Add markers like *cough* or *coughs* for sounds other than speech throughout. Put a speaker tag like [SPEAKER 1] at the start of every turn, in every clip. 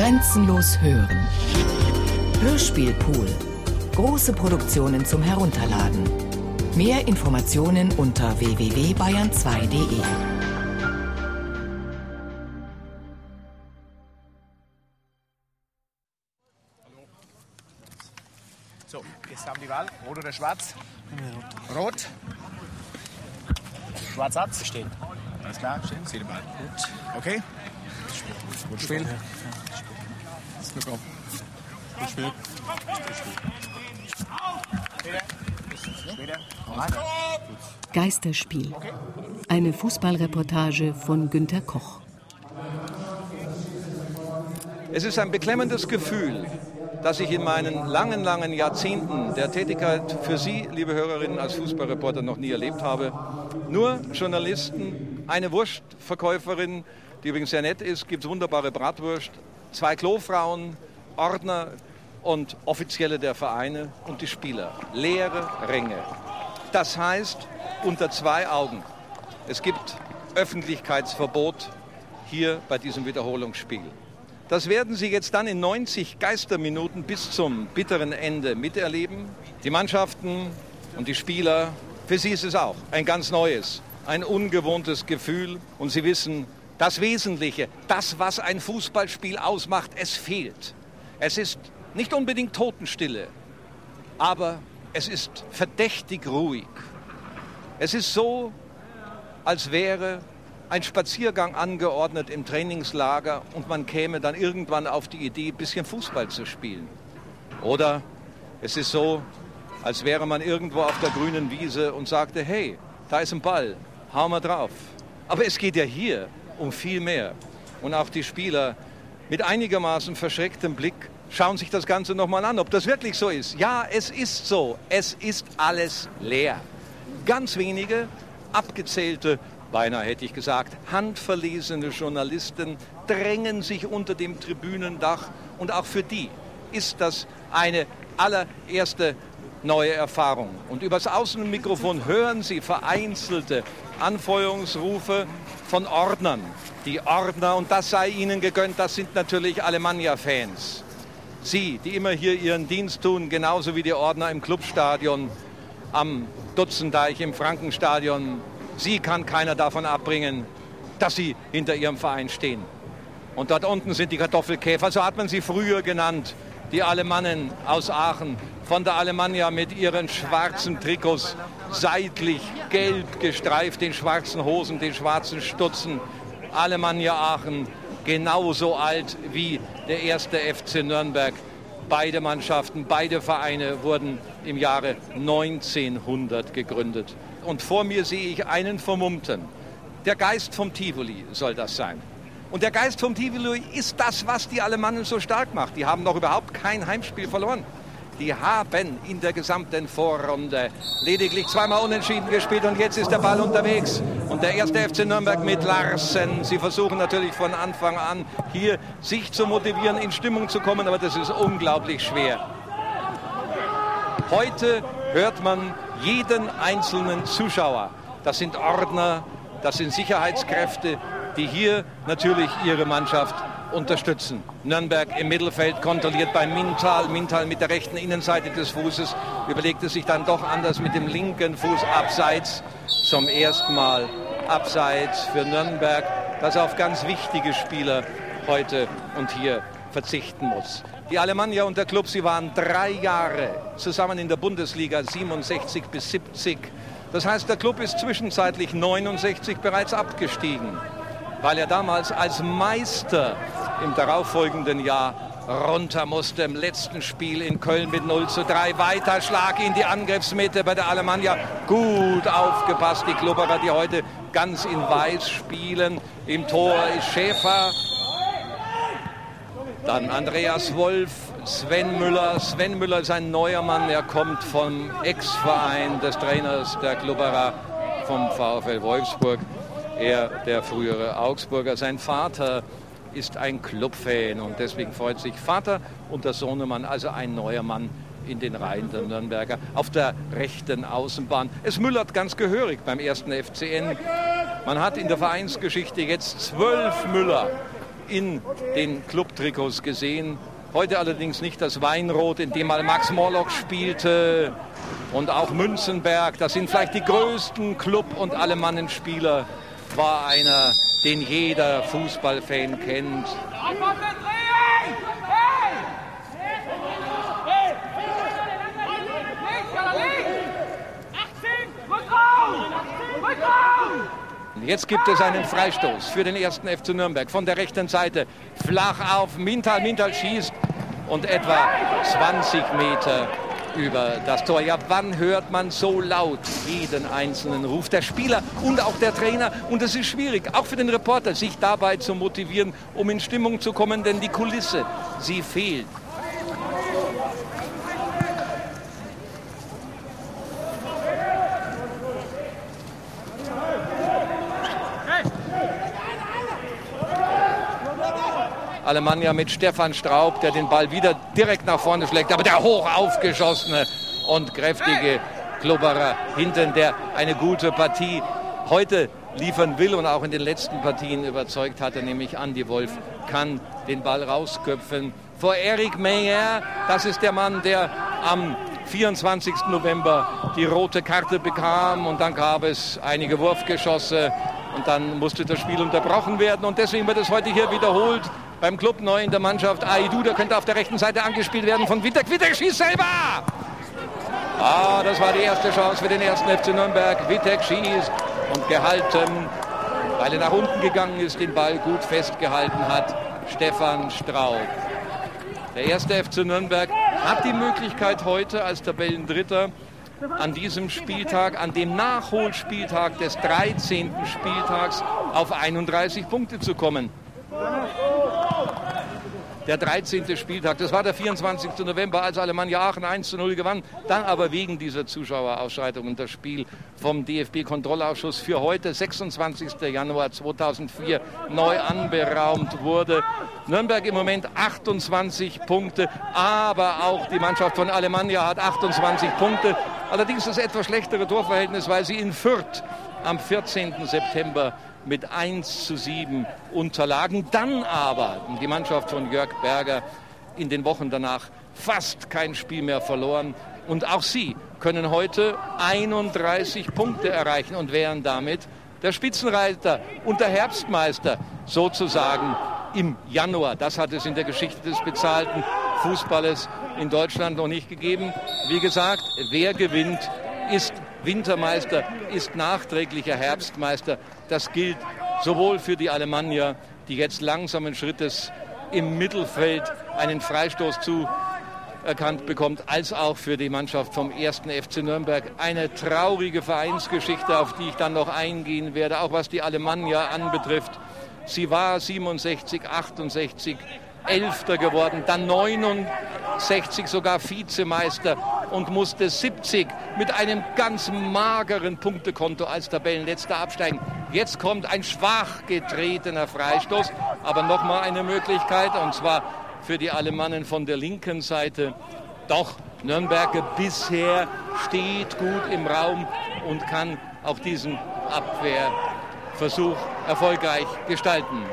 [SPEAKER 1] Grenzenlos hören. Hörspielpool. Große Produktionen zum Herunterladen. Mehr Informationen unter www.bayern2.de.
[SPEAKER 2] So, jetzt haben die Wahl. Rot oder schwarz? Rot. Schwarz hat's. Stehen. Alles klar, stehen. Sieh den Ball. Gut. Okay. Gut Spiel. Glück auf. Gut Spiel.
[SPEAKER 1] Geisterspiel. Eine Fußballreportage von Günter Koch.
[SPEAKER 3] Es ist ein beklemmendes Gefühl, das ich in meinen langen, langen Jahrzehnten der Tätigkeit für Sie, liebe Hörerinnen, als Fußballreporter noch nie erlebt habe. Nur Journalisten, eine Wurstverkäuferin, die übrigens sehr nett ist, gibt wunderbare Bratwurst, zwei Klofrauen, Ordner und Offizielle der Vereine und die Spieler. Leere Ränge. Das heißt, unter zwei Augen. Es gibt Öffentlichkeitsverbot hier bei diesem Wiederholungsspiel. Das werden Sie jetzt dann in 90 Geisterminuten bis zum bitteren Ende miterleben. Die Mannschaften und die Spieler, für sie ist es auch ein ganz neues, ein ungewohntes Gefühl. Und sie wissen, das Wesentliche, das, was ein Fußballspiel ausmacht, es fehlt. Es ist nicht unbedingt Totenstille, aber es ist verdächtig ruhig. Es ist so, als wäre ein Spaziergang angeordnet im Trainingslager und man käme dann irgendwann auf die Idee, ein bisschen Fußball zu spielen. Oder es ist so, als wäre man irgendwo auf der grünen Wiese und sagte, hey, da ist ein Ball, hau mal drauf. Aber es geht ja hier um viel mehr. Und auch die Spieler mit einigermaßen verschrecktem Blick schauen sich das Ganze nochmal an, ob das wirklich so ist. Ja, es ist so. Es ist alles leer. Ganz wenige abgezählte beinahe hätte ich gesagt, handverlesene Journalisten drängen sich unter dem Tribünendach und auch für die ist das eine allererste neue Erfahrung. Und übers Außenmikrofon hören Sie vereinzelte Anfeuerungsrufe von Ordnern. Die Ordner, und das sei ihnen gegönnt, das sind natürlich Alemannia-Fans. Sie, die immer hier ihren Dienst tun, genauso wie die Ordner im Clubstadion, am Dutzendeich, im Frankenstadion, Sie kann keiner davon abbringen, dass sie hinter ihrem Verein stehen. Und dort unten sind die Kartoffelkäfer, so hat man sie früher genannt, die Alemannen aus Aachen, von der Alemannia mit ihren schwarzen Trikots, seitlich gelb gestreift, den schwarzen Hosen, den schwarzen Stutzen. Alemannia Aachen, genauso alt wie der erste FC Nürnberg. Beide Mannschaften, beide Vereine wurden im Jahre 1900 gegründet und vor mir sehe ich einen Vermummten. Der Geist vom Tivoli soll das sein. Und der Geist vom Tivoli ist das, was die Alemannen so stark macht. Die haben noch überhaupt kein Heimspiel verloren. Die haben in der gesamten Vorrunde lediglich zweimal unentschieden gespielt und jetzt ist der Ball unterwegs. Und der erste FC Nürnberg mit Larsen. Sie versuchen natürlich von Anfang an hier sich zu motivieren, in Stimmung zu kommen, aber das ist unglaublich schwer. Heute hört man jeden einzelnen Zuschauer. Das sind Ordner, das sind Sicherheitskräfte, die hier natürlich ihre Mannschaft unterstützen. Nürnberg im Mittelfeld kontrolliert bei Mintal. Mintal mit der rechten Innenseite des Fußes überlegt es sich dann doch anders mit dem linken Fuß abseits. Zum ersten Mal abseits für Nürnberg, das auf ganz wichtige Spieler heute und hier verzichten muss. Die Alemannia und der Club, sie waren drei Jahre zusammen in der Bundesliga 67 bis 70. Das heißt, der Club ist zwischenzeitlich 69 bereits abgestiegen, weil er damals als Meister im darauffolgenden Jahr runter musste im letzten Spiel in Köln mit 0 zu 3. Weiter Schlag in die Angriffsmitte bei der Alemannia. Gut aufgepasst, die Klubberer, die heute ganz in Weiß spielen. Im Tor ist Schäfer, dann Andreas Wolf, Sven Müller. Sven Müller ist ein neuer Mann. Er kommt vom Ex-Verein des Trainers der Klubberer vom VfL Wolfsburg. Er, der frühere Augsburger. Sein Vater ist ein Clubfan und deswegen freut sich Vater und der Sohnemann, also ein neuer Mann in den Reihen der Nürnberger auf der rechten Außenbahn. Es müllert ganz gehörig beim ersten FCN. Man hat in der Vereinsgeschichte jetzt zwölf Müller in den Clubtrikots gesehen. Heute allerdings nicht das Weinrot, in dem mal Max Morlock spielte und auch Münzenberg. Das sind vielleicht die größten Club- und Alemannenspieler. War einer, den jeder Fußballfan kennt. Jetzt gibt es einen Freistoß für den ersten FC Nürnberg von der rechten Seite. Flach auf Mintal. Mintal schießt und etwa 20 Meter über das Tor. Ja, wann hört man so laut jeden einzelnen Ruf der Spieler und auch der Trainer? Und es ist schwierig, auch für den Reporter, sich dabei zu motivieren, um in Stimmung zu kommen, denn die Kulisse, sie fehlt. Alemannia mit Stefan Straub, der den Ball wieder direkt nach vorne schlägt. Aber der hoch aufgeschossene und kräftige Klubberer hinten, der eine gute Partie heute liefern will und auch in den letzten Partien überzeugt hatte, nämlich Andy Wolf, kann den Ball rausköpfen. Vor Eric Meyer, das ist der Mann, der am 24. November die rote Karte bekam und dann gab es einige Wurfgeschosse und dann musste das Spiel unterbrochen werden und deswegen wird es heute hier wiederholt beim Club neu in der Mannschaft. Aidu, der könnte auf der rechten Seite angespielt werden von Wittek. Wittek schießt selber! Ah, das war die erste Chance für den ersten FC Nürnberg. Wittek schießt und gehalten, weil er nach unten gegangen ist, den Ball gut festgehalten hat. Stefan Straub. Der erste FC Nürnberg hat die Möglichkeit heute als Tabellendritter an diesem Spieltag, an dem Nachholspieltag des 13. Spieltags auf 31 Punkte zu kommen der 13. Spieltag. Das war der 24. November, als Alemannia Aachen 1 zu 0 gewann. Dann aber wegen dieser Zuschauerausschreitungen das Spiel vom DFB-Kontrollausschuss für heute, 26. Januar 2004, neu anberaumt wurde. Nürnberg im Moment 28 Punkte, aber auch die Mannschaft von Alemannia hat 28 Punkte. Allerdings das etwas schlechtere Torverhältnis, weil sie in Fürth am 14. September mit 1 zu 7 unterlagen. Dann aber die Mannschaft von Jörg Berger in den Wochen danach fast kein Spiel mehr verloren. Und auch sie können heute 31 Punkte erreichen und wären damit der Spitzenreiter und der Herbstmeister sozusagen im Januar. Das hat es in der Geschichte des bezahlten Fußballes in Deutschland noch nicht gegeben. Wie gesagt, wer gewinnt, ist Wintermeister, ist nachträglicher Herbstmeister. Das gilt sowohl für die Alemannia, die jetzt langsamen Schrittes im Mittelfeld einen Freistoß zu erkannt bekommt, als auch für die Mannschaft vom ersten FC Nürnberg. Eine traurige Vereinsgeschichte, auf die ich dann noch eingehen werde, auch was die Alemannia anbetrifft. Sie war 67, 68 Elfter geworden, dann 69 sogar Vizemeister und musste 70 mit einem ganz mageren Punktekonto als Tabellenletzter absteigen. Jetzt kommt ein schwach getretener Freistoß, aber nochmal eine Möglichkeit und zwar für die Alemannen von der linken Seite. Doch Nürnberger bisher steht gut im Raum und kann auch diesen Abwehrversuch erfolgreich gestalten.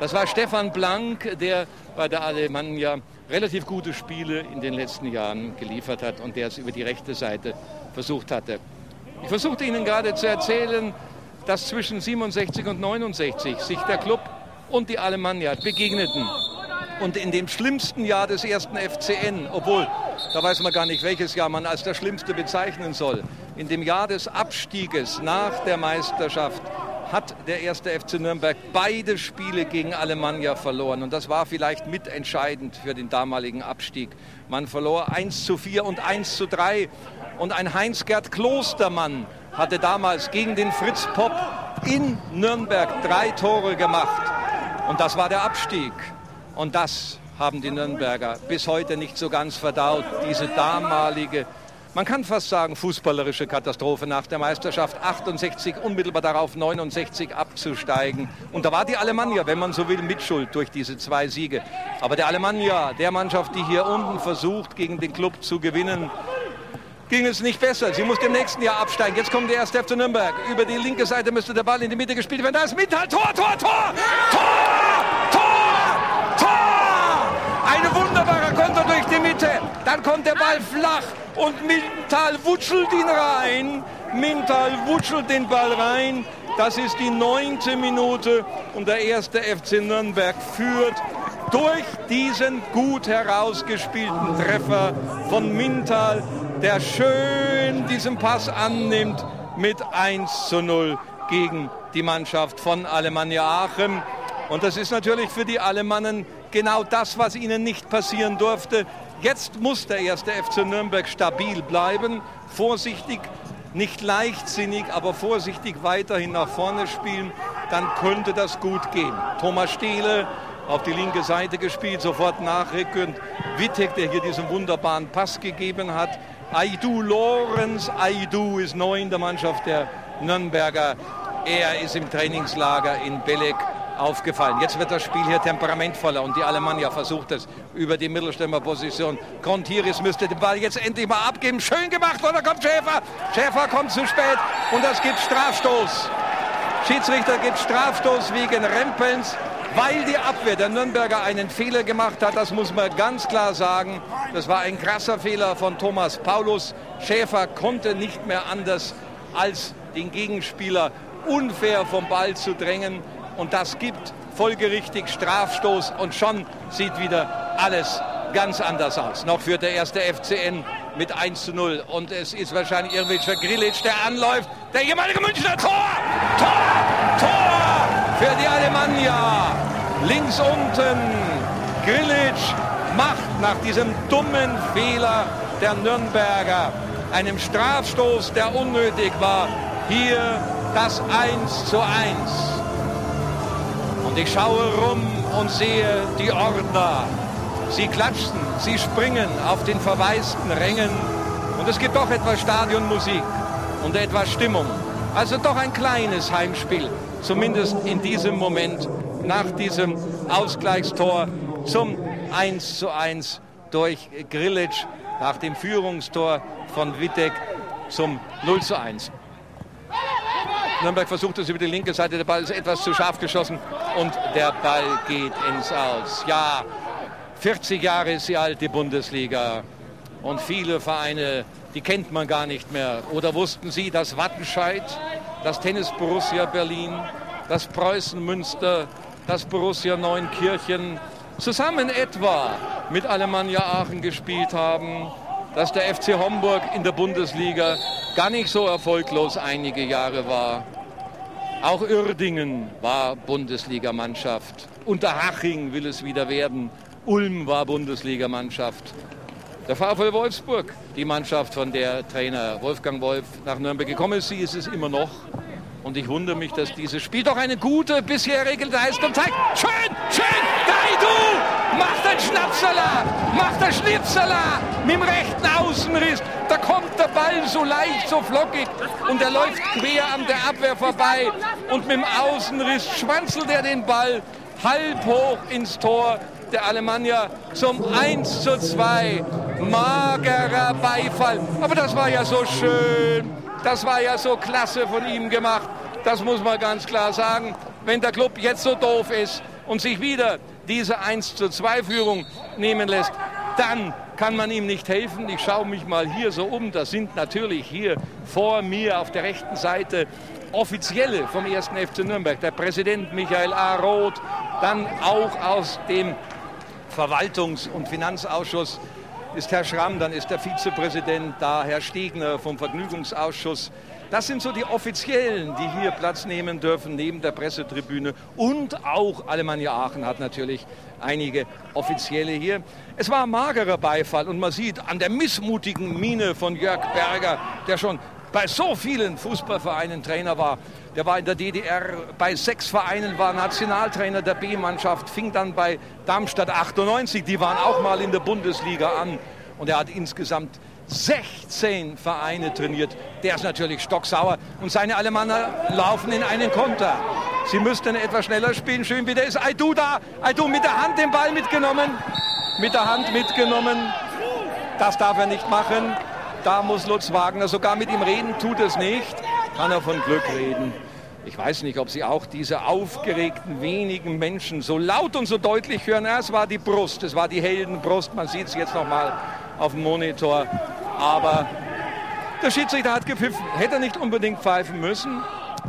[SPEAKER 3] Das war Stefan Blank, der bei der Alemannia relativ gute Spiele in den letzten Jahren geliefert hat und der es über die rechte Seite versucht hatte. Ich versuchte Ihnen gerade zu erzählen, dass zwischen 67 und 69 sich der Club und die Alemannia begegneten. Und in dem schlimmsten Jahr des ersten FCN, obwohl, da weiß man gar nicht, welches Jahr man als das schlimmste bezeichnen soll, in dem Jahr des Abstieges nach der Meisterschaft hat der erste FC Nürnberg beide Spiele gegen Alemannia verloren. Und das war vielleicht mitentscheidend für den damaligen Abstieg. Man verlor 1 zu 4 und 1 zu 3. Und ein Heinz-Gerd Klostermann hatte damals gegen den Fritz Popp in Nürnberg drei Tore gemacht. Und das war der Abstieg. Und das haben die Nürnberger bis heute nicht so ganz verdaut, diese damalige man kann fast sagen, fußballerische Katastrophe nach der Meisterschaft. 68, unmittelbar darauf 69 abzusteigen. Und da war die Alemannia, wenn man so will, mitschuld durch diese zwei Siege. Aber der Alemannia, der Mannschaft, die hier unten versucht, gegen den Club zu gewinnen, ging es nicht besser. Sie muss im nächsten Jahr absteigen. Jetzt kommt der erste FC Nürnberg. Über die linke Seite müsste der Ball in die Mitte gespielt werden. Da ist Mittal. Tor, Tor, Tor! Tor! Tor! Ball flach und Mintal wutschelt ihn rein. Mintal wutschelt den Ball rein. Das ist die neunte Minute und der erste FC Nürnberg führt durch diesen gut herausgespielten Treffer von Mintal, der schön diesen Pass annimmt mit 1 zu 0 gegen die Mannschaft von Alemannia Aachen. Und das ist natürlich für die Alemannen genau das, was ihnen nicht passieren durfte. Jetzt muss der erste FC Nürnberg stabil bleiben, vorsichtig, nicht leichtsinnig, aber vorsichtig weiterhin nach vorne spielen. Dann könnte das gut gehen. Thomas Steele auf die linke Seite gespielt, sofort nachrückend. Wittek, der hier diesen wunderbaren Pass gegeben hat. Aidu Lorenz, Aidu ist neu in der Mannschaft der Nürnberger. Er ist im Trainingslager in Belek aufgefallen. Jetzt wird das Spiel hier temperamentvoller und die Alemannia versucht es über die Mittelstürmerposition. Kontiris müsste den Ball jetzt endlich mal abgeben. Schön gemacht, oder kommt Schäfer? Schäfer kommt zu spät und das gibt Strafstoß. Schiedsrichter gibt Strafstoß wegen Rempelns, weil die Abwehr der Nürnberger einen Fehler gemacht hat. Das muss man ganz klar sagen. Das war ein krasser Fehler von Thomas Paulus. Schäfer konnte nicht mehr anders als den Gegenspieler unfair vom Ball zu drängen. Und das gibt folgerichtig Strafstoß und schon sieht wieder alles ganz anders aus. Noch führt der erste FCN mit 1 zu 0. Und es ist wahrscheinlich irgendwelcher Grilic, der anläuft. Der ehemalige Münchner Tor! Tor! Tor! Für die Alemannia. Links unten. Grilic macht nach diesem dummen Fehler der Nürnberger, einem Strafstoß, der unnötig war, hier das 1 zu 1. Und ich schaue rum und sehe die Ordner. Sie klatschen, sie springen auf den verwaisten Rängen. Und es gibt doch etwas Stadionmusik und etwas Stimmung. Also doch ein kleines Heimspiel, zumindest in diesem Moment, nach diesem Ausgleichstor zum 1 zu 1 durch Grilic, nach dem Führungstor von Wittek zum 0 zu 1. Nürnberg versucht es über die linke Seite. Der Ball ist etwas zu scharf geschossen und der Ball geht ins Aus. Ja, 40 Jahre ist die alte Bundesliga und viele Vereine, die kennt man gar nicht mehr. Oder wussten Sie, dass Wattenscheid, das Tennis Borussia Berlin, das Preußen Münster, das Borussia Neunkirchen zusammen etwa mit Alemannia Aachen gespielt haben, dass der FC Homburg in der Bundesliga gar nicht so erfolglos einige Jahre war. Auch Uerdingen war Bundesligamannschaft. Unterhaching will es wieder werden. Ulm war Bundesligamannschaft. Der VfL Wolfsburg, die Mannschaft, von der Trainer Wolfgang Wolf nach Nürnberg gekommen ist, sie ist es immer noch. Und ich wundere mich, dass dieses Spiel doch eine gute bisherige Leistung zeigt. Schön, schön, Daidu macht ein Schnapsala, macht ein Schnitzala mit dem rechten Außenriss. Da kommt der Ball so leicht, so flockig und er läuft quer an der Abwehr vorbei. Und mit dem Außenriss schwanzelt er den Ball halb hoch ins Tor der Alemannia zum 1 zu 2. Magerer Beifall. Aber das war ja so schön. Das war ja so klasse von ihm gemacht. Das muss man ganz klar sagen. Wenn der Club jetzt so doof ist und sich wieder diese 1 zu 2 Führung nehmen lässt, dann kann man ihm nicht helfen. Ich schaue mich mal hier so um. Das sind natürlich hier vor mir auf der rechten Seite Offizielle vom 1. FC Nürnberg. Der Präsident Michael A. Roth, dann auch aus dem Verwaltungs- und Finanzausschuss ist Herr Schramm, dann ist der Vizepräsident da, Herr Stegner vom Vergnügungsausschuss. Das sind so die Offiziellen, die hier Platz nehmen dürfen, neben der Pressetribüne. Und auch Alemannia Aachen hat natürlich einige Offizielle hier. Es war magerer Beifall und man sieht an der missmutigen Miene von Jörg Berger, der schon bei so vielen Fußballvereinen Trainer war. Der war in der DDR bei sechs Vereinen, war Nationaltrainer der B-Mannschaft, fing dann bei Darmstadt 98, die waren auch mal in der Bundesliga an. Und er hat insgesamt 16 Vereine trainiert. Der ist natürlich stocksauer und seine Alemanner laufen in einen Konter. Sie müssten etwas schneller spielen. Schön wieder ist Aidu da. Aidu mit der Hand den Ball mitgenommen. Mit der Hand mitgenommen. Das darf er nicht machen. Da muss Lutz Wagner sogar mit ihm reden, tut es nicht. Kann er von Glück reden. Ich weiß nicht, ob Sie auch diese aufgeregten wenigen Menschen so laut und so deutlich hören. Ja, es war die Brust, es war die Heldenbrust. Man sieht es jetzt noch mal auf dem Monitor. Aber der Schiedsrichter hat gepfiffen, hätte er nicht unbedingt pfeifen müssen.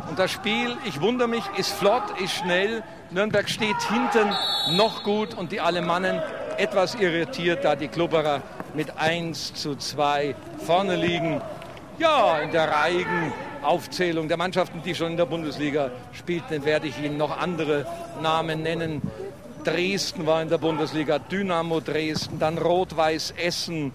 [SPEAKER 3] Und das Spiel, ich wundere mich, ist flott, ist schnell. Nürnberg steht hinten noch gut und die Alemannen etwas irritiert, da die Klubberer mit 1 zu 2 vorne liegen. Ja, in der reigen Aufzählung der Mannschaften, die schon in der Bundesliga spielten, werde ich Ihnen noch andere Namen nennen. Dresden war in der Bundesliga, Dynamo Dresden, dann Rot-Weiß Essen.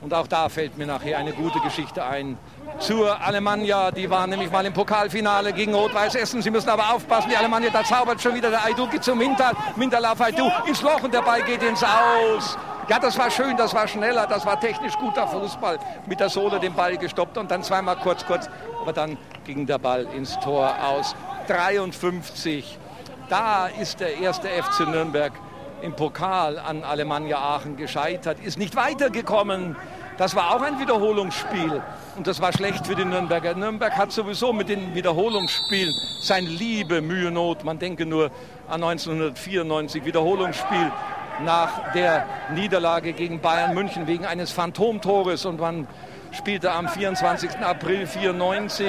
[SPEAKER 3] Und auch da fällt mir nachher eine gute Geschichte ein. Zur Alemannia, die waren nämlich mal im Pokalfinale gegen Rot-Weiß Essen. Sie müssen aber aufpassen, die Alemannia, da zaubert schon wieder der Aidu, geht zum Mintal, Mintal auf Aidu, ins Loch und der Ball geht ins Aus. Ja, das war schön, das war schneller, das war technisch guter Fußball. Mit der Sohle den Ball gestoppt und dann zweimal kurz, kurz. Aber dann ging der Ball ins Tor aus. 53. Da ist der erste FC Nürnberg im Pokal an Alemannia Aachen gescheitert, ist nicht weitergekommen. Das war auch ein Wiederholungsspiel und das war schlecht für die Nürnberger. Nürnberg hat sowieso mit den Wiederholungsspielen sein Liebe, Mühe, Not. Man denke nur an 1994 Wiederholungsspiel nach der Niederlage gegen Bayern München wegen eines Phantomtores und man spielte am 24. April 94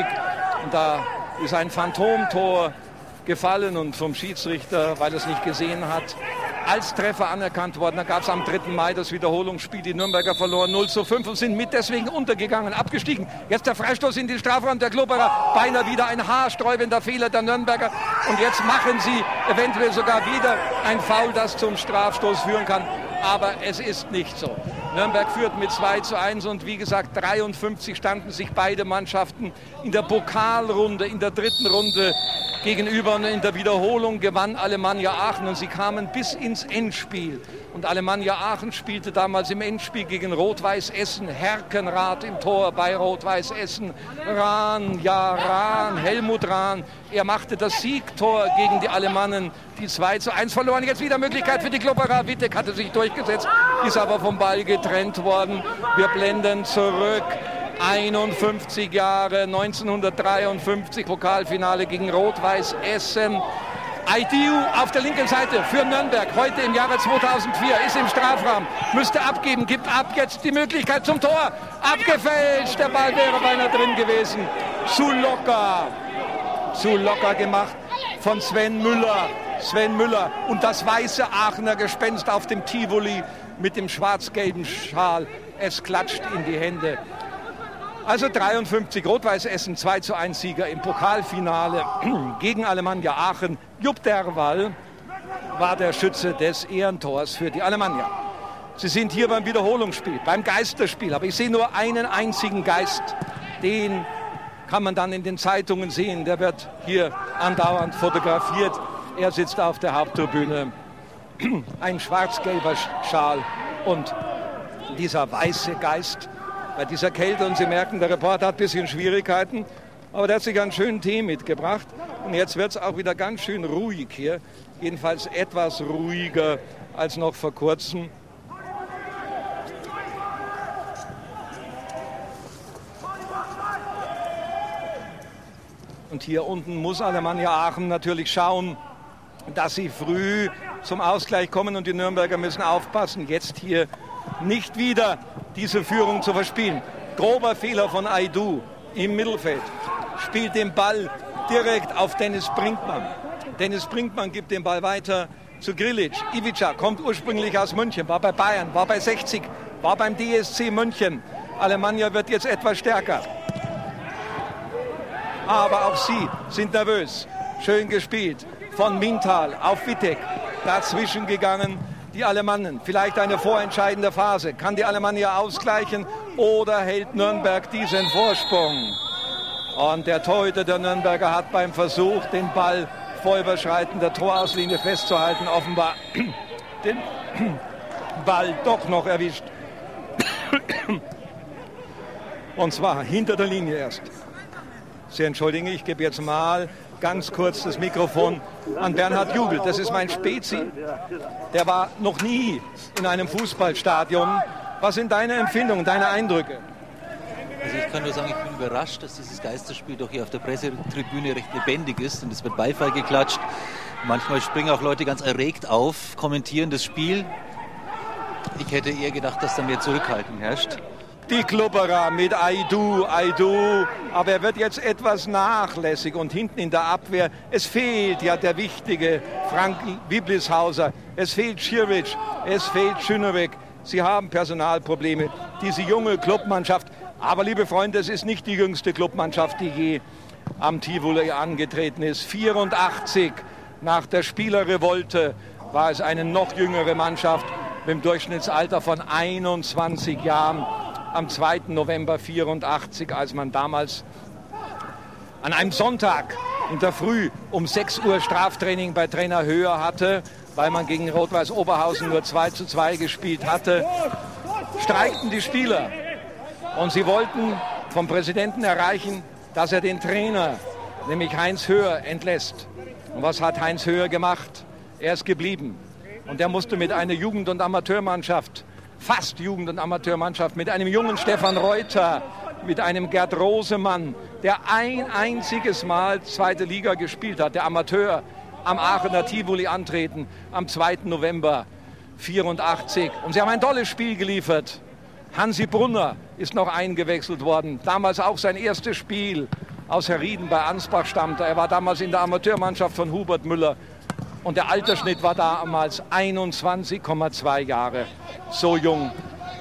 [SPEAKER 3] und da ist ein Phantomtor gefallen und vom Schiedsrichter, weil er es nicht gesehen hat, als Treffer anerkannt worden. Da gab es am 3. Mai das Wiederholungsspiel. Die Nürnberger verloren 0 zu 5 und sind mit deswegen untergegangen, abgestiegen. Jetzt der Freistoß in den Strafraum der Klubberer. Beinahe wieder ein haarsträubender Fehler der Nürnberger. Und jetzt machen sie eventuell sogar wieder ein Foul, das zum Strafstoß führen kann. Aber es ist nicht so. Nürnberg führt mit 2 zu 1 und wie gesagt 53 standen sich beide Mannschaften in der Pokalrunde, in der dritten Runde gegenüber. Und in der Wiederholung gewann Alemannia Aachen und sie kamen bis ins Endspiel. Und Alemannia Aachen spielte damals im Endspiel gegen Rot-Weiß Essen. Herkenrath im Tor bei Rot-Weiß Essen. Rahn, ja Rahn, Helmut Rahn. Er machte das Siegtor gegen die Alemannen, die 2 zu 1 verloren. Jetzt wieder Möglichkeit für die Klubberer. Wittek hatte sich durchgesetzt, ist aber vom Ball getrennt worden. Wir blenden zurück. 51 Jahre, 1953 Pokalfinale gegen Rot-Weiß Essen. IDU auf der linken Seite für Nürnberg, heute im Jahre 2004, ist im Strafraum, müsste abgeben, gibt ab jetzt die Möglichkeit zum Tor. Abgefälscht, der Ball wäre beinahe drin gewesen. Zu locker, zu locker gemacht von Sven Müller. Sven Müller und das weiße Aachener Gespenst auf dem Tivoli mit dem schwarz-gelben Schal. Es klatscht in die Hände. Also 53 Rot-Weiß Essen, 2 zu 1 Sieger im Pokalfinale *clears throat* gegen Alemannia Aachen. Jupp Derwall war der Schütze des Ehrentors für die Alemannia. Sie sind hier beim Wiederholungsspiel, beim Geisterspiel. Aber ich sehe nur einen einzigen Geist. Den kann man dann in den Zeitungen sehen. Der wird hier andauernd fotografiert. Er sitzt auf der Haupttribüne. *clears throat* Ein schwarz-gelber Schal und dieser weiße Geist bei dieser Kälte. Und Sie merken, der Reporter hat ein bisschen Schwierigkeiten. Aber der hat sich einen schönen Tee mitgebracht. Und jetzt wird es auch wieder ganz schön ruhig hier. Jedenfalls etwas ruhiger als noch vor kurzem. Und hier unten muss Alemannia Aachen natürlich schauen, dass sie früh zum Ausgleich kommen und die Nürnberger müssen aufpassen. Jetzt hier nicht wieder diese Führung zu verspielen. Grober Fehler von Aidu im Mittelfeld. Spielt den Ball direkt auf Dennis Brinkmann. Dennis Brinkmann gibt den Ball weiter zu Grilic. Ivica kommt ursprünglich aus München, war bei Bayern, war bei 60, war beim DSC München. Alemannia wird jetzt etwas stärker. Aber auch sie sind nervös. Schön gespielt von Mintal auf Wittek. Dazwischen gegangen die Alemannen. Vielleicht eine vorentscheidende Phase. Kann die Alemannia ausgleichen oder hält Nürnberg diesen Vorsprung? Und der Torhüter der Nürnberger hat beim Versuch, den Ball vor Überschreiten der Torauslinie festzuhalten, offenbar *coughs* den *coughs* Ball doch noch erwischt. *coughs* Und zwar hinter der Linie erst. Sie entschuldigen, ich gebe jetzt mal ganz kurz das Mikrofon an Bernhard Jubel. Das ist mein Spezi. Der war noch nie in einem Fußballstadion. Was sind deine Empfindungen, deine Eindrücke?
[SPEAKER 4] Also ich kann nur sagen, ich bin überrascht, dass dieses Geisterspiel doch hier auf der Pressetribüne recht lebendig ist und es wird Beifall geklatscht. Manchmal springen auch Leute ganz erregt auf, kommentieren das Spiel. Ich hätte eher gedacht, dass da mehr Zurückhaltung herrscht.
[SPEAKER 3] Die Klubberer mit Aidu, Aidu. Aber er wird jetzt etwas nachlässig und hinten in der Abwehr, es fehlt ja der wichtige Frank Wiblishauser. Es fehlt Schirwitsch, es fehlt Schönebeck. Sie haben Personalprobleme. Diese junge Clubmannschaft. Aber liebe Freunde, es ist nicht die jüngste Clubmannschaft, die je am Tivoli angetreten ist. 84 nach der Spielerrevolte war es eine noch jüngere Mannschaft mit dem Durchschnittsalter von 21 Jahren am 2. November 84, als man damals an einem Sonntag in der Früh um 6 Uhr Straftraining bei Trainer Höher hatte, weil man gegen Rot-Weiß Oberhausen nur 2 zu 2 gespielt hatte, streikten die Spieler. Und sie wollten vom Präsidenten erreichen, dass er den Trainer, nämlich Heinz Höher, entlässt. Und was hat Heinz Höher gemacht? Er ist geblieben. Und er musste mit einer Jugend- und Amateurmannschaft fast Jugend- und Amateurmannschaft mit einem jungen Stefan Reuter, mit einem Gerd Rosemann, der ein einziges Mal zweite Liga gespielt hat, der Amateur am Aachener Tivoli antreten am 2. November 84. Und sie haben ein tolles Spiel geliefert. Hansi Brunner ist noch eingewechselt worden. Damals auch sein erstes Spiel aus Herrieden bei Ansbach stammte. Er war damals in der Amateurmannschaft von Hubert Müller und der Altersschnitt war damals 21,2 Jahre. So jung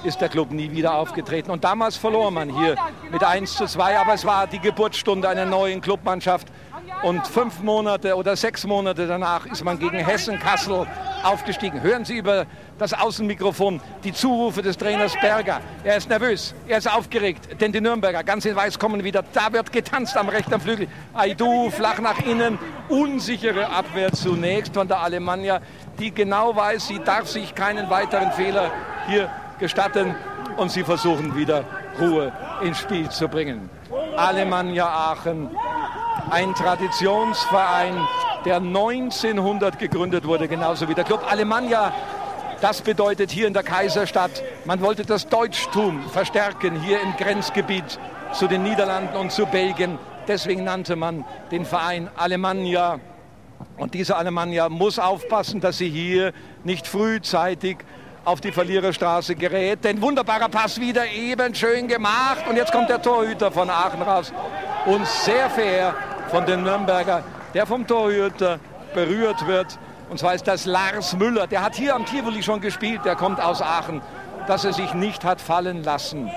[SPEAKER 3] ist der Club nie wieder aufgetreten. Und damals verlor man hier mit 1 zu 2, aber es war die Geburtsstunde einer neuen Clubmannschaft. Und fünf Monate oder sechs Monate danach ist man gegen Hessen Kassel aufgestiegen. Hören Sie über das Außenmikrofon die Zurufe des Trainers Berger. Er ist nervös, er ist aufgeregt, denn die Nürnberger ganz in Weiß kommen wieder. Da wird getanzt am rechten Flügel. Aidu flach nach innen, unsichere Abwehr zunächst von der Alemannia, die genau weiß, sie darf sich keinen weiteren Fehler hier gestatten und sie versuchen wieder Ruhe ins Spiel zu bringen. Alemannia Aachen, ein Traditionsverein, der 1900 gegründet wurde, genauso wie der Club Alemannia. Das bedeutet hier in der Kaiserstadt, man wollte das Deutschtum verstärken hier im Grenzgebiet zu den Niederlanden und zu Belgien. Deswegen nannte man den Verein Alemannia. Und diese Alemannia muss aufpassen, dass sie hier nicht frühzeitig auf die Verliererstraße gerät. Denn wunderbarer Pass wieder eben schön gemacht. Und jetzt kommt der Torhüter von Aachen raus. Und sehr fair von den Nürnberger, der vom Torhüter berührt wird. Und zwar ist das Lars Müller. Der hat hier am Tivoli schon gespielt. Der kommt aus Aachen. Dass er sich nicht hat fallen lassen.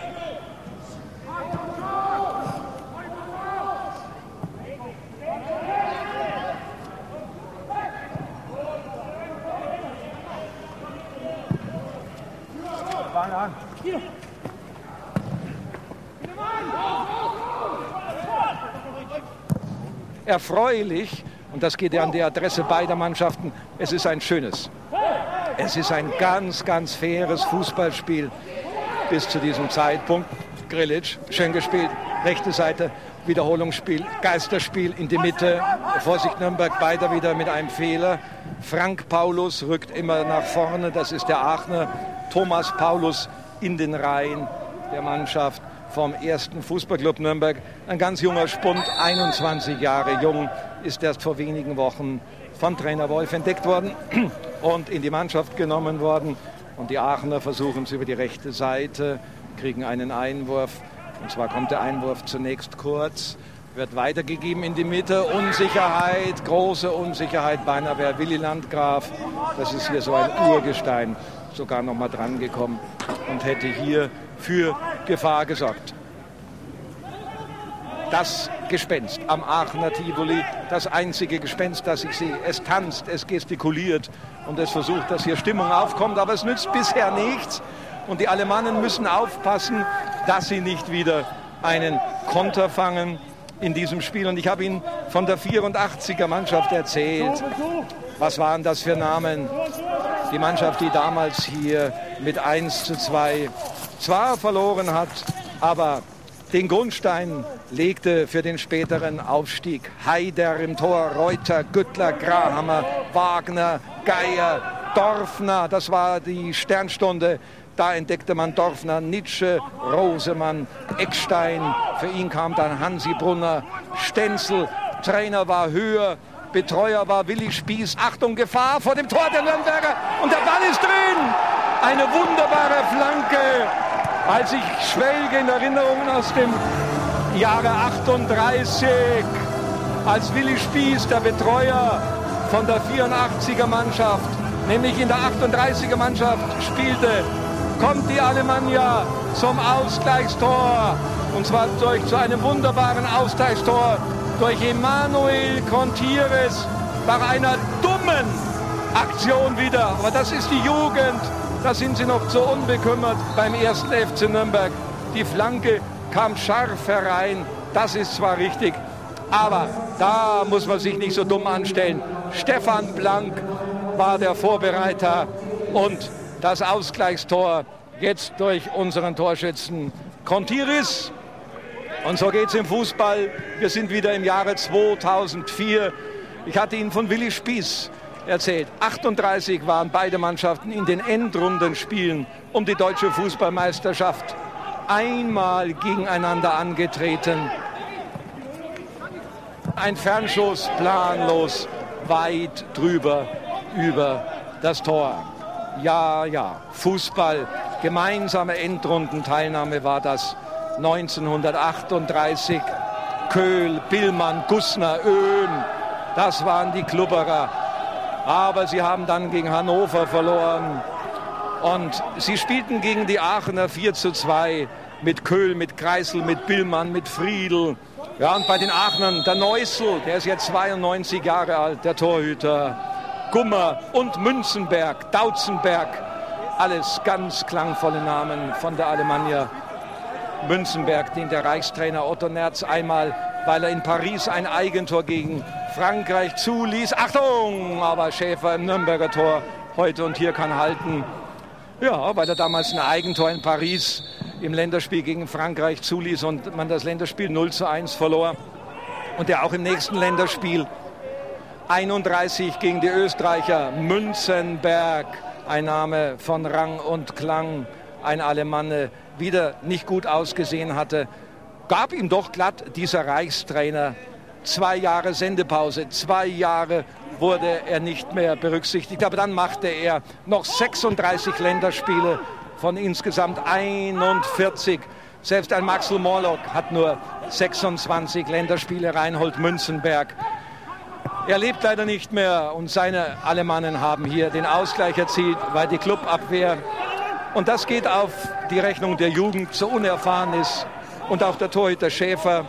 [SPEAKER 3] Erfreulich, und das geht ja an die Adresse beider Mannschaften, es ist ein schönes, es ist ein ganz, ganz faires Fußballspiel bis zu diesem Zeitpunkt. Grilic, schön gespielt, rechte Seite, Wiederholungsspiel, Geisterspiel in die Mitte. Vorsicht Nürnberg, beide wieder mit einem Fehler. Frank Paulus rückt immer nach vorne, das ist der Aachener. Thomas Paulus in den Reihen der Mannschaft vom ersten Fußballclub Nürnberg. Ein ganz junger Spund, 21 Jahre jung, ist erst vor wenigen Wochen von Trainer Wolf entdeckt worden *clears throat* und in die Mannschaft genommen worden. Und die Aachener versuchen es über die rechte Seite, kriegen einen Einwurf. Und zwar kommt der Einwurf zunächst kurz, wird weitergegeben in die Mitte. Unsicherheit, große Unsicherheit. Beinahe wäre Willi Landgraf, das ist hier so ein Urgestein, sogar noch mal dran gekommen und hätte hier für Gefahr gesorgt. Das Gespenst am Aachener Tivoli, das einzige Gespenst, das ich sehe. Es tanzt, es gestikuliert und es versucht, dass hier Stimmung aufkommt, aber es nützt bisher nichts. Und die Alemannen müssen aufpassen, dass sie nicht wieder einen Konter fangen in diesem Spiel. Und ich habe Ihnen von der 84er Mannschaft erzählt. Was waren das für Namen? Die Mannschaft, die damals hier mit 1 zu 2 zwar verloren hat, aber den Grundstein legte für den späteren Aufstieg. Haider im Tor, Reuter, Güttler, Grahammer, Wagner, Geier, Dorfner, das war die Sternstunde. Da entdeckte man Dorfner, Nietzsche, Rosemann, Eckstein. Für ihn kam dann Hansi Brunner, Stenzel. Trainer war Höher, Betreuer war Willi Spieß. Achtung, Gefahr vor dem Tor der Nürnberger. Und der Ball ist drin. Eine wunderbare Flanke, als ich schwelge in Erinnerungen aus dem Jahre 38, als Willi Spieß, der Betreuer von der 84er Mannschaft, nämlich in der 38er Mannschaft spielte, kommt die Alemannia zum Ausgleichstor. Und zwar durch zu einem wunderbaren Ausgleichstor durch Emanuel Contires nach einer dummen Aktion wieder. Aber das ist die Jugend. Da sind sie noch zu unbekümmert beim ersten FC Nürnberg. Die Flanke kam scharf herein. Das ist zwar richtig, aber da muss man sich nicht so dumm anstellen. Stefan Blank war der Vorbereiter und das Ausgleichstor jetzt durch unseren Torschützen Contiris. Und so geht es im Fußball. Wir sind wieder im Jahre 2004. Ich hatte Ihnen von Willi Spieß erzählt. 38 waren beide Mannschaften in den Endrundenspielen um die deutsche Fußballmeisterschaft einmal gegeneinander angetreten. Ein Fernschuss planlos weit drüber über das Tor. Ja, ja, Fußball, gemeinsame Endrundenteilnahme war das 1938. Köhl, Billmann, Gussner, Öhm, das waren die Klubberer. Aber sie haben dann gegen Hannover verloren. Und sie spielten gegen die Aachener 4 zu 2 mit Köhl, mit Kreisel, mit Billmann, mit Friedl. Ja, und bei den Aachenern der Neusel, der ist jetzt 92 Jahre alt, der Torhüter. Gummer und Münzenberg, Dautzenberg. Alles ganz klangvolle Namen von der Alemannia. Münzenberg, den der Reichstrainer Otto Nerz einmal, weil er in Paris ein Eigentor gegen Frankreich zuließ. Achtung, aber Schäfer im Nürnberger Tor heute und hier kann halten. Ja, weil er damals ein Eigentor in Paris im Länderspiel gegen Frankreich zuließ und man das Länderspiel 0 zu 1 verlor. Und der auch im nächsten Länderspiel 31 gegen die Österreicher Münzenberg, ein Name von Rang und Klang, ein Alemanne, wieder nicht gut ausgesehen hatte, gab ihm doch glatt dieser Reichstrainer zwei Jahre Sendepause, zwei Jahre wurde er nicht mehr berücksichtigt. Aber dann machte er noch 36 Länderspiele von insgesamt 41. Selbst ein Maxel Morlock hat nur 26 Länderspiele, Reinhold Münzenberg. Er lebt leider nicht mehr und seine Alemannen haben hier den Ausgleich erzielt, weil die Clubabwehr, und das geht auf die Rechnung der Jugend, so unerfahren ist und auch der Torhüter Schäfer,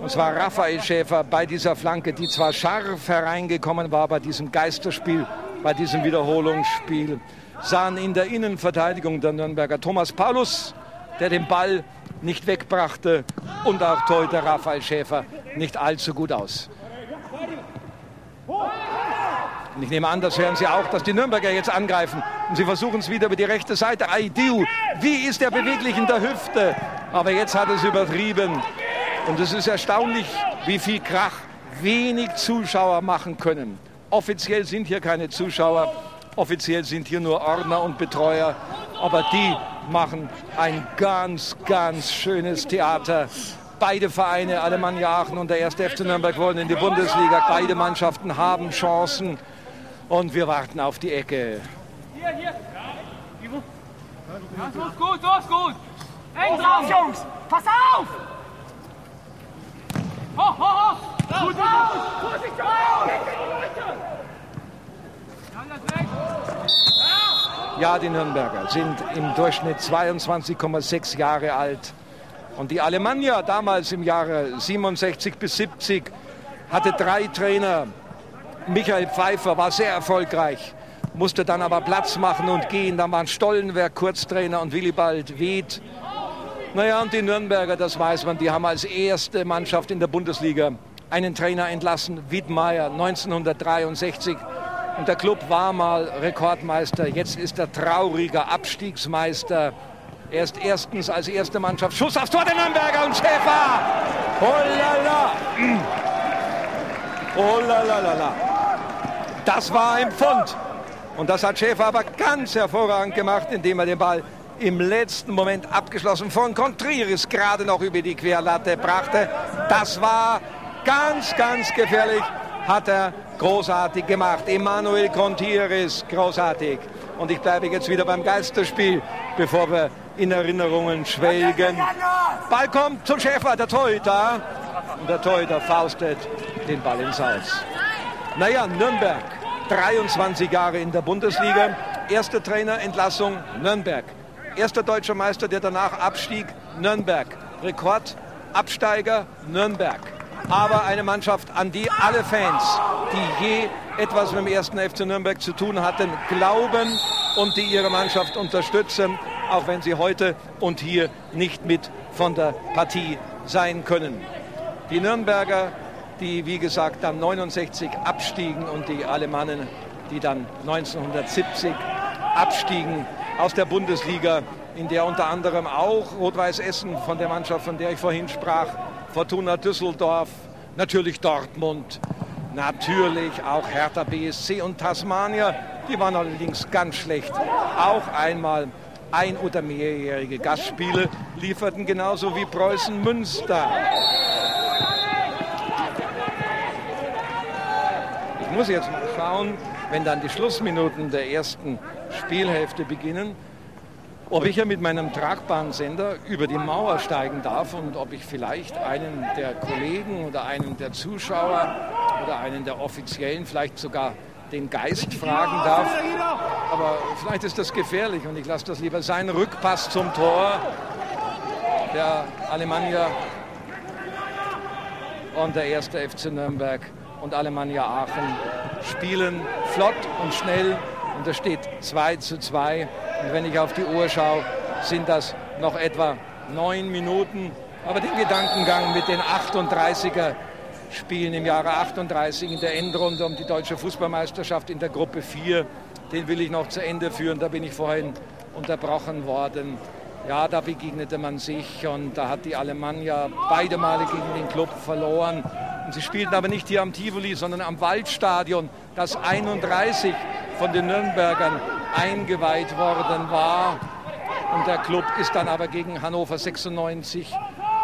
[SPEAKER 3] und zwar Raphael Schäfer bei dieser Flanke, die zwar scharf hereingekommen war bei diesem Geisterspiel, bei diesem Wiederholungsspiel, sahen in der Innenverteidigung der Nürnberger Thomas Paulus, der den Ball nicht wegbrachte, und auch Torhüter Raphael Schäfer nicht allzu gut aus. Und ich nehme an, das hören Sie auch, dass die Nürnberger jetzt angreifen. Und sie versuchen es wieder über die rechte Seite. Aidiu, wie ist der beweglich in der Hüfte? Aber jetzt hat es übertrieben. Und es ist erstaunlich, wie viel Krach wenig Zuschauer machen können. Offiziell sind hier keine Zuschauer, offiziell sind hier nur Ordner und Betreuer. Aber die machen ein ganz, ganz schönes Theater. Beide Vereine, Alemannia Aachen und der 1. FC Nürnberg, wollen in die Bundesliga. Beide Mannschaften haben Chancen. Und wir warten auf die Ecke. Hier, hier.
[SPEAKER 5] Das ist gut, das ist gut. Eng drauf, Jungs. Pass auf! Hoch, hoch, hoch! Gut auf! Vorsicht,
[SPEAKER 3] Ja, die Nürnberger sind im Durchschnitt 22,6 Jahre alt. Und die Alemannia damals im Jahre 67 bis 70 hatte drei Trainer. Michael Pfeiffer war sehr erfolgreich, musste dann aber Platz machen und gehen. Dann waren Stollenberg Kurztrainer und Willibald Wied. Naja, und die Nürnberger, das weiß man, die haben als erste Mannschaft in der Bundesliga einen Trainer entlassen, Wiedmeier, 1963. Und der Club war mal Rekordmeister, jetzt ist er trauriger Abstiegsmeister. Er ist erstens als erste Mannschaft Schuss aufs Tor der Nürnberger und Schäfer. Oh la la. Oh la la la la. Das war ein Pfund. Und das hat Schäfer aber ganz hervorragend gemacht, indem er den Ball im letzten Moment abgeschlossen von Contreras gerade noch über die Querlatte brachte. Das war ganz, ganz gefährlich, hat er großartig gemacht. Emanuel Contieres, großartig. Und ich bleibe jetzt wieder beim Geisterspiel, bevor wir in Erinnerungen schwelgen. Ball kommt zum Schäfer, der Torhüter. Und der Torhüter faustet den Ball ins Haus. Naja, Nürnberg, 23 Jahre in der Bundesliga. Erste Trainerentlassung Nürnberg. Erster deutscher Meister, der danach abstieg, Nürnberg. Rekord, Absteiger, Nürnberg. Aber eine Mannschaft, an die alle Fans, die je etwas mit dem ersten FC Nürnberg zu tun hatten, glauben und die ihre Mannschaft unterstützen, auch wenn sie heute und hier nicht mit von der Partie sein können. Die Nürnberger, die wie gesagt dann 69 abstiegen und die Alemannen, die dann 1970 abstiegen aus der Bundesliga, in der unter anderem auch Rot-Weiß Essen von der Mannschaft, von der ich vorhin sprach, Fortuna Düsseldorf, natürlich Dortmund, natürlich auch Hertha BSC und Tasmania. Die waren allerdings ganz schlecht. Auch einmal ein- oder mehrjährige Gastspiele lieferten genauso wie Preußen Münster. Muss jetzt mal schauen, wenn dann die Schlussminuten der ersten Spielhälfte beginnen, ob ich ja mit meinem tragbaren Sender über die Mauer steigen darf und ob ich vielleicht einen der Kollegen oder einen der Zuschauer oder einen der Offiziellen vielleicht sogar den Geist fragen darf. Aber vielleicht ist das gefährlich und ich lasse das lieber sein. Rückpass zum Tor der Alemannia und der erste FC Nürnberg und Alemannia Aachen spielen flott und schnell und es steht 2 zu 2. Und wenn ich auf die Uhr schaue, sind das noch etwa neun Minuten. Aber den Gedankengang mit den 38er Spielen im Jahre 38 in der Endrunde um die deutsche Fußballmeisterschaft in der Gruppe 4, den will ich noch zu Ende führen. Da bin ich vorhin unterbrochen worden. Ja, da begegnete man sich und da hat die Alemannia beide Male gegen den Club verloren. Sie spielten aber nicht hier am Tivoli, sondern am Waldstadion, das 31 von den Nürnbergern eingeweiht worden war. Und der Club ist dann aber gegen Hannover 96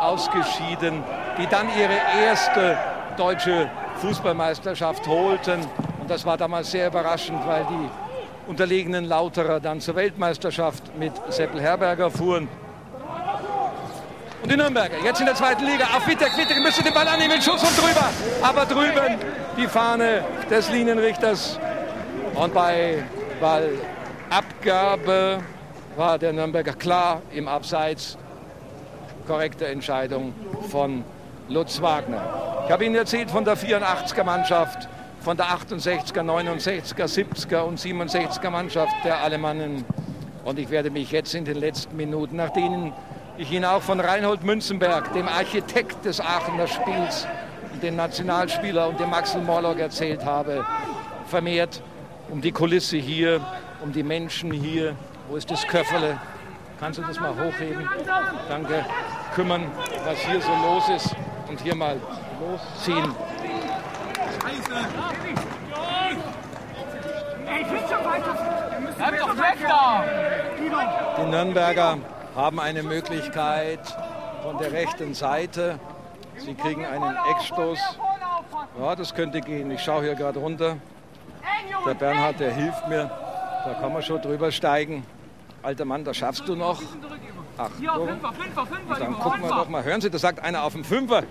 [SPEAKER 3] ausgeschieden, die dann ihre erste deutsche Fußballmeisterschaft holten. Und das war damals sehr überraschend, weil die unterlegenen Lauterer dann zur Weltmeisterschaft mit Seppel Herberger fuhren. Und die Nürnberger, jetzt in der zweiten Liga, auf Wittek. Wittek müsste den Ball annehmen, Schuss und drüber. Aber drüben die Fahne des Linienrichters. Und bei Ballabgabe war der Nürnberger klar im Abseits. Korrekte Entscheidung von Lutz Wagner. Ich habe Ihnen erzählt von der 84er Mannschaft, von der 68er, 69er, 70er und 67er Mannschaft der Alemannen. Und ich werde mich jetzt in den letzten Minuten, nach denen ich Ihnen auch von Reinhold Münzenberg, dem Architekt des Aachener Spiels, dem Nationalspieler und dem Maxel Morlock erzählt habe, vermehrt um die Kulisse hier, um die Menschen hier. Wo ist das Köfferle? Kannst du das mal hochheben? Danke. Kümmern, was hier so los ist und hier mal losziehen. Die Nürnberger haben eine Möglichkeit von der rechten Seite. Sie kriegen einen Eckstoß. Ja, das könnte gehen. Ich schaue hier gerade runter. Der Bernhard, der hilft mir. Da kann man schon drüber steigen. Alter Mann, das schaffst du noch. Achtung. Dann gucken wir doch mal. Hören Sie, das sagt einer auf dem Fünfer.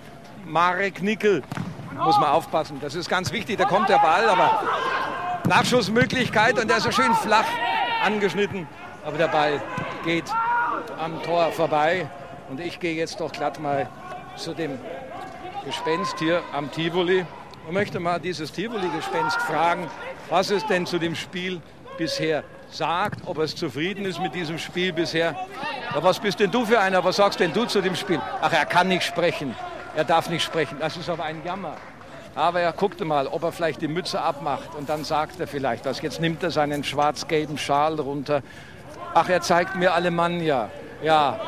[SPEAKER 3] Marek Nickel. Muss man aufpassen. Das ist ganz wichtig. Da kommt der Ball, aber Nachschussmöglichkeit und der ist so schön flach angeschnitten. Aber der Ball geht am Tor vorbei. Und ich gehe jetzt doch glatt mal zu dem Gespenst hier am Tivoli und möchte mal dieses Tivoli-Gespenst fragen, was es denn zu dem Spiel bisher sagt, ob es zufrieden ist mit diesem Spiel bisher. Ja, was bist denn du für einer? Was sagst denn du zu dem Spiel? Ach, er kann nicht sprechen. Er darf nicht sprechen. Das ist aber ein Jammer. Aber er guckte mal, ob er vielleicht die Mütze abmacht und dann sagt er vielleicht was. Jetzt nimmt er seinen schwarz-gelben Schal runter. Ach, er zeigt mir Alemannia. Ja,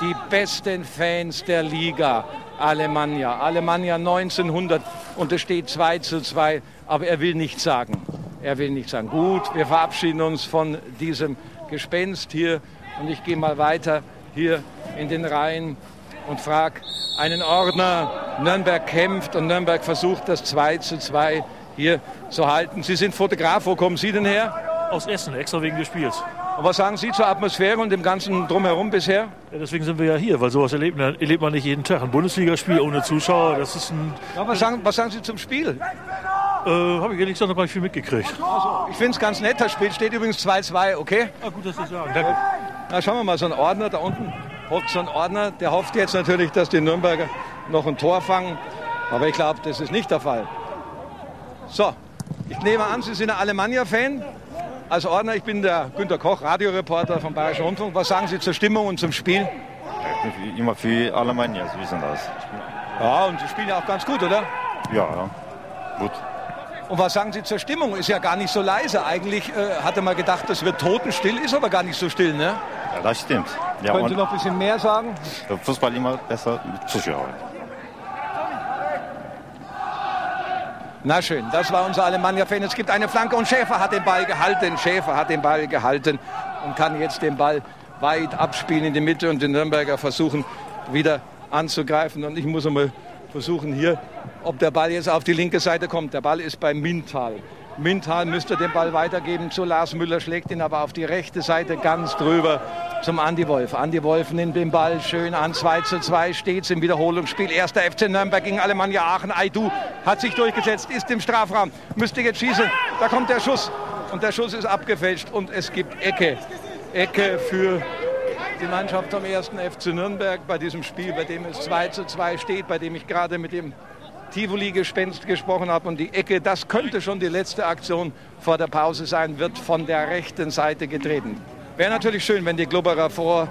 [SPEAKER 3] die besten Fans der Liga. Alemannia. Alemannia 1900 und es steht 2 zu 2, aber er will nichts sagen. Er will nichts sagen. Gut, wir verabschieden uns von diesem Gespenst hier und ich gehe mal weiter hier in den Reihen und frage einen Ordner. Nürnberg kämpft und Nürnberg versucht das 2 zu 2 hier zu halten. Sie sind Fotograf, wo kommen Sie denn her?
[SPEAKER 6] Aus Essen, extra wegen des Spiels.
[SPEAKER 3] Und was sagen Sie zur Atmosphäre und dem ganzen Drumherum bisher?
[SPEAKER 6] Ja, deswegen sind wir ja hier, weil sowas erlebt, erlebt man nicht jeden Tag. Ein Bundesligaspiel ohne Zuschauer, das ist ein.
[SPEAKER 3] Ja, was, sagen, was sagen Sie zum Spiel?
[SPEAKER 6] Äh, Habe ich ehrlich gesagt noch gar nicht viel mitgekriegt.
[SPEAKER 3] Ich finde es ganz nett, das Spiel steht übrigens 2-2, okay?
[SPEAKER 6] Ah, gut, dass Sie sagen. Danke.
[SPEAKER 3] Na, schauen wir mal, so ein Ordner da unten, hockt so ein Ordner, der hofft jetzt natürlich, dass die Nürnberger noch ein Tor fangen. Aber ich glaube, das ist nicht der Fall. So, ich nehme an, Sie sind ein Alemannia-Fan. Als Ordner, ich bin der Günter Koch, Radioreporter vom Bayerischen Rundfunk. Was sagen Sie zur Stimmung und zum Spiel?
[SPEAKER 7] Immer für Alemannia, Sie wissen das.
[SPEAKER 3] Ja, und Sie spielen ja auch ganz gut, oder?
[SPEAKER 7] Ja, ja. Gut.
[SPEAKER 3] Und was sagen Sie zur Stimmung? Ist ja gar nicht so leise. Eigentlich äh, hatte man gedacht, das wird totenstill, ist aber gar nicht so still, ne?
[SPEAKER 7] Ja, das stimmt. Ja,
[SPEAKER 3] Können Sie noch ein bisschen mehr sagen?
[SPEAKER 7] Fußball immer besser mit Zuschauern.
[SPEAKER 3] Na schön, das war unser Alemannia-Fan. Es gibt eine Flanke und Schäfer hat den Ball gehalten. Schäfer hat den Ball gehalten und kann jetzt den Ball weit abspielen in die Mitte und den Nürnberger versuchen wieder anzugreifen. Und ich muss einmal versuchen hier, ob der Ball jetzt auf die linke Seite kommt. Der Ball ist bei Mintal. Mintal müsste den Ball weitergeben zu Lars Müller, schlägt ihn aber auf die rechte Seite ganz drüber zum Andi Wolf. Andi Wolf nimmt den Ball schön an, 2 zu 2 steht im Wiederholungsspiel. Erster FC Nürnberg gegen Alemannia Aachen. Aidu hat sich durchgesetzt, ist im Strafraum, müsste jetzt schießen. Da kommt der Schuss und der Schuss ist abgefälscht und es gibt Ecke. Ecke für die Mannschaft vom ersten FC Nürnberg bei diesem Spiel, bei dem es 2 zu 2 steht, bei dem ich gerade mit dem Tivoli-Gespenst gesprochen habe. Und die Ecke, das könnte schon die letzte Aktion vor der Pause sein, wird von der rechten Seite getreten. Wäre natürlich schön, wenn die Glubberer vor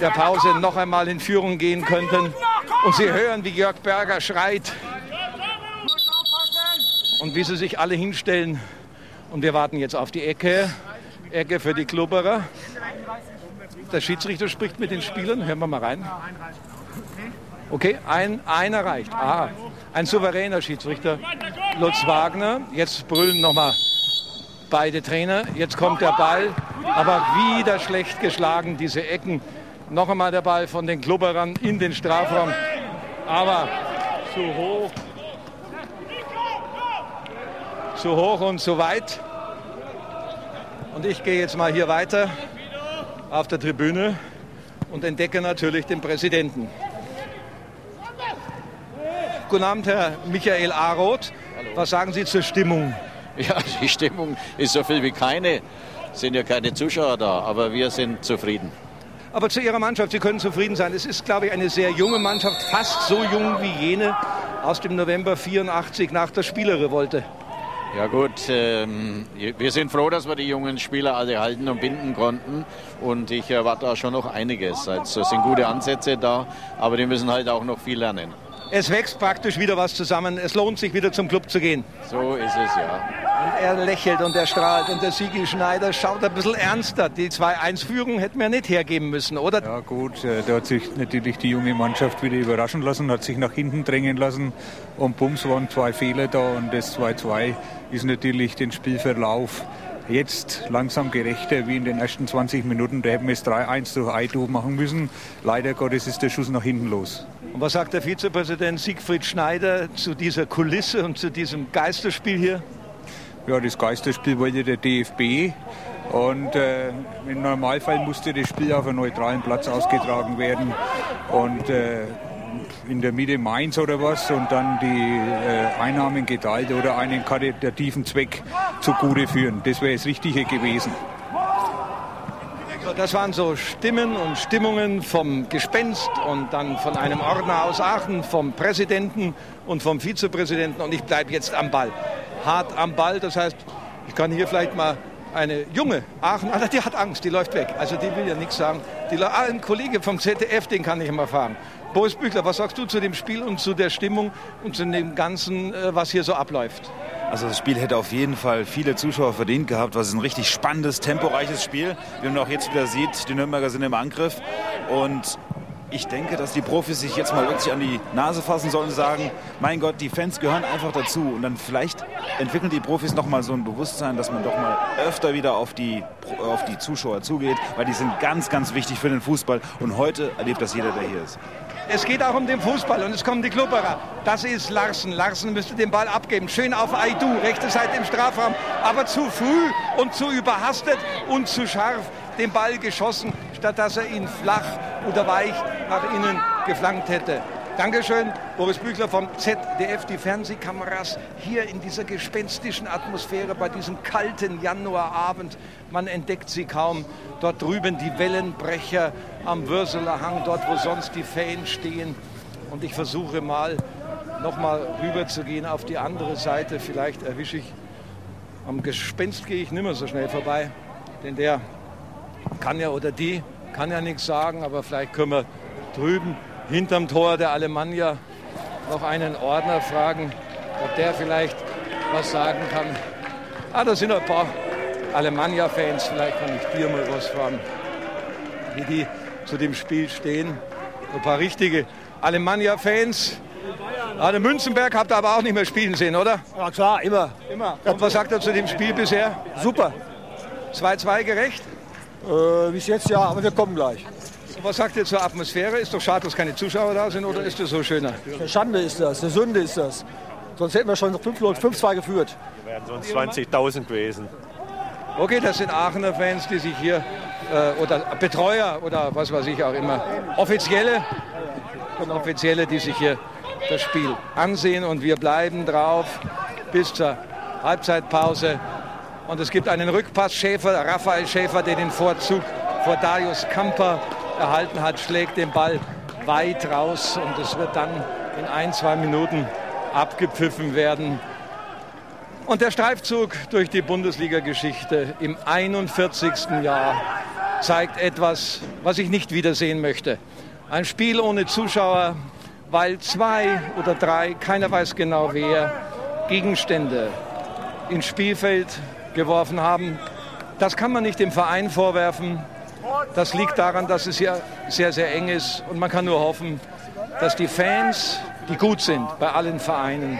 [SPEAKER 3] der Pause noch einmal in Führung gehen könnten. Und Sie hören, wie Jörg Berger schreit und wie sie sich alle hinstellen. Und wir warten jetzt auf die Ecke. Ecke für die Glubberer. Der Schiedsrichter spricht mit den Spielern. Hören wir mal rein. Okay, ein, einer reicht. Ah, ein souveräner Schiedsrichter. Lutz Wagner. Jetzt brüllen nochmal beide Trainer. Jetzt kommt der Ball. Aber wieder schlecht geschlagen, diese Ecken. Noch einmal der Ball von den Klubberern in den Strafraum. Aber zu hoch. Zu hoch und zu weit. Und ich gehe jetzt mal hier weiter auf der Tribüne und entdecke natürlich den Präsidenten. Guten Abend, Herr Michael Aroth. Was sagen Sie zur Stimmung?
[SPEAKER 8] Ja, die Stimmung ist so viel wie keine. Es sind ja keine Zuschauer da, aber wir sind zufrieden.
[SPEAKER 3] Aber zu Ihrer Mannschaft, Sie können zufrieden sein. Es ist, glaube ich, eine sehr junge Mannschaft, fast so jung wie jene aus dem November 84 nach der Spielerrevolte.
[SPEAKER 8] Ja gut, ähm, wir sind froh, dass wir die jungen Spieler alle halten und binden konnten. Und ich erwarte auch schon noch einiges. Also es sind gute Ansätze da, aber die müssen halt auch noch viel lernen.
[SPEAKER 3] Es wächst praktisch wieder was zusammen. Es lohnt sich wieder zum Club zu gehen.
[SPEAKER 8] So ist es ja.
[SPEAKER 3] Und er lächelt und er strahlt. Und der Sigi Schneider schaut ein bisschen ernster. Die 2-1-Führung hätten wir nicht hergeben müssen, oder?
[SPEAKER 9] Ja gut, äh, da hat sich natürlich die junge Mannschaft wieder überraschen lassen, hat sich nach hinten drängen lassen. Und bums waren zwei Fehler da und das 2-2 ist natürlich den Spielverlauf jetzt langsam gerechter wie in den ersten 20 Minuten. Da hätten wir es 3-1 durch Aidu machen müssen. Leider Gottes ist der Schuss nach hinten los.
[SPEAKER 3] Und was sagt der Vizepräsident Siegfried Schneider zu dieser Kulisse und zu diesem Geisterspiel hier?
[SPEAKER 9] Ja, das Geisterspiel wollte der DFB. Und äh, im Normalfall musste das Spiel auf einem neutralen Platz ausgetragen werden. Und äh, in der Mitte Mainz oder was und dann die äh, Einnahmen geteilt oder einen karitativen Zweck zugute führen. Das wäre das Richtige gewesen.
[SPEAKER 3] Das waren so Stimmen und Stimmungen vom Gespenst und dann von einem Ordner aus Aachen, vom Präsidenten und vom Vizepräsidenten. Und ich bleibe jetzt am Ball. Hart am Ball, das heißt, ich kann hier vielleicht mal eine junge Aachen, Alter, die hat Angst, die läuft weg. Also die will ja nichts sagen. Die, ah, ein Kollege vom ZDF, den kann ich immer fahren. Boris Büchler, was sagst du zu dem Spiel und zu der Stimmung und zu dem Ganzen, äh, was hier so abläuft?
[SPEAKER 10] Also das Spiel hätte auf jeden Fall viele Zuschauer verdient gehabt. Was ist ein richtig spannendes, temporeiches Spiel. Wie man auch jetzt wieder sieht, die Nürnberger sind im Angriff. Und ich denke, dass die Profis sich jetzt mal wirklich an die Nase fassen sollen und sagen, mein Gott, die Fans gehören einfach dazu. Und dann vielleicht entwickeln die Profis noch mal so ein Bewusstsein, dass man doch mal öfter wieder auf die, auf die Zuschauer zugeht, weil die sind ganz, ganz wichtig für den Fußball. Und heute erlebt das jeder, der hier ist.
[SPEAKER 3] Es geht auch um den Fußball und es kommen die Klubberer. Das ist Larsen. Larsen müsste den Ball abgeben. Schön auf Aidu, rechte Seite im Strafraum. Aber zu früh und zu überhastet und zu scharf den Ball geschossen, statt dass er ihn flach oder weich nach innen geflankt hätte. Dankeschön, Boris Büchler vom ZDF, die Fernsehkameras hier in dieser gespenstischen Atmosphäre bei diesem kalten Januarabend. Man entdeckt sie kaum. Dort drüben die Wellenbrecher am Würseler Hang, dort wo sonst die Fans stehen. Und ich versuche mal noch mal rüber zu gehen auf die andere Seite. Vielleicht erwische ich am Gespenst gehe ich nicht mehr so schnell vorbei, denn der kann ja oder die kann ja nichts sagen, aber vielleicht können wir drüben hinterm Tor der Alemannia noch einen Ordner fragen, ob der vielleicht was sagen kann. Ah, da sind ein paar Alemannia-Fans, vielleicht kann ich dir mal was fragen, wie die zu dem Spiel stehen. Ein paar richtige Alemannia-Fans. Ah, den Münzenberg habt ihr aber auch nicht mehr spielen sehen, oder?
[SPEAKER 11] Ja klar, immer.
[SPEAKER 3] Immer. Und was sagt er zu dem Spiel bisher?
[SPEAKER 11] Super.
[SPEAKER 3] 2-2 gerecht?
[SPEAKER 11] Äh, bis jetzt ja, aber wir kommen gleich.
[SPEAKER 3] Und was sagt ihr zur Atmosphäre? Ist doch schade, dass keine Zuschauer da sind oder ist das so schöner?
[SPEAKER 11] Eine Schande ist das, eine Sünde ist das. Sonst hätten wir schon 5-2 geführt.
[SPEAKER 12] wären sonst 20.000 gewesen.
[SPEAKER 3] Okay, das sind Aachener Fans, die sich hier, äh, oder Betreuer oder was weiß ich auch immer, Offizielle, Offizielle, die sich hier das Spiel ansehen und wir bleiben drauf bis zur Halbzeitpause. Und es gibt einen Rückpass. Schäfer, Raphael Schäfer, der den Vorzug vor Darius Kamper erhalten hat, schlägt den Ball weit raus und es wird dann in ein, zwei Minuten abgepfiffen werden. Und der Streifzug durch die Bundesliga-Geschichte im 41. Jahr zeigt etwas, was ich nicht wiedersehen möchte. Ein Spiel ohne Zuschauer, weil zwei oder drei, keiner weiß genau wer, Gegenstände ins Spielfeld geworfen haben. Das kann man nicht dem Verein vorwerfen. Das liegt daran, dass es hier sehr, sehr eng ist. Und man kann nur hoffen, dass die Fans, die gut sind bei allen Vereinen,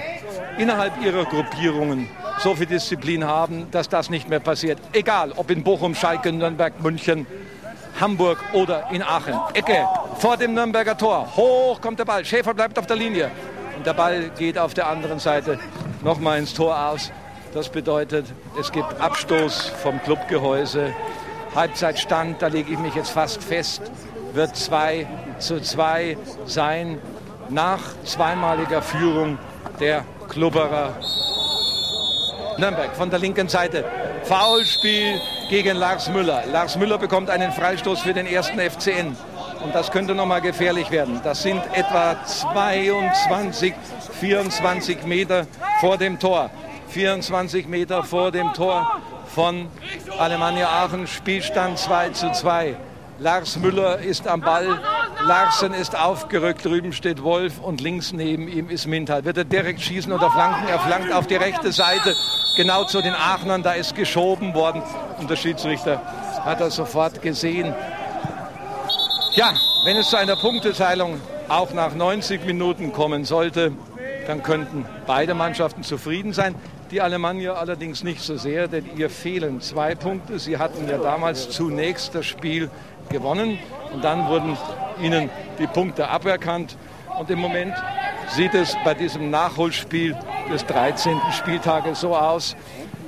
[SPEAKER 3] innerhalb ihrer Gruppierungen so viel Disziplin haben, dass das nicht mehr passiert. Egal, ob in Bochum, Schalke, Nürnberg, München, Hamburg oder in Aachen. Ecke vor dem Nürnberger Tor. Hoch kommt der Ball. Schäfer bleibt auf der Linie. Und der Ball geht auf der anderen Seite nochmal ins Tor aus. Das bedeutet, es gibt Abstoß vom Clubgehäuse. Halbzeitstand, da lege ich mich jetzt fast fest, wird 2 zu 2 sein nach zweimaliger Führung der Klubberer Nürnberg von der linken Seite. Foulspiel gegen Lars Müller. Lars Müller bekommt einen Freistoß für den ersten FCN. Und das könnte noch mal gefährlich werden. Das sind etwa 22, 24 Meter vor dem Tor. 24 Meter vor dem Tor von Alemannia Aachen. Spielstand 2 zu 2. Lars Müller ist am Ball. Larsen ist aufgerückt. Drüben steht Wolf und links neben ihm ist Mintal. Wird er direkt schießen oder flanken? Er flankt auf die rechte Seite, genau zu den Aachnern. Da ist geschoben worden. Und der Schiedsrichter hat das sofort gesehen. Ja, wenn es zu einer Punkteteilung auch nach 90 Minuten kommen sollte, dann könnten beide Mannschaften zufrieden sein. Die Alemannia allerdings nicht so sehr, denn ihr fehlen zwei Punkte. Sie hatten ja damals zunächst das Spiel gewonnen und dann wurden ihnen die Punkte aberkannt. Und im Moment sieht es bei diesem Nachholspiel des 13. Spieltages so aus,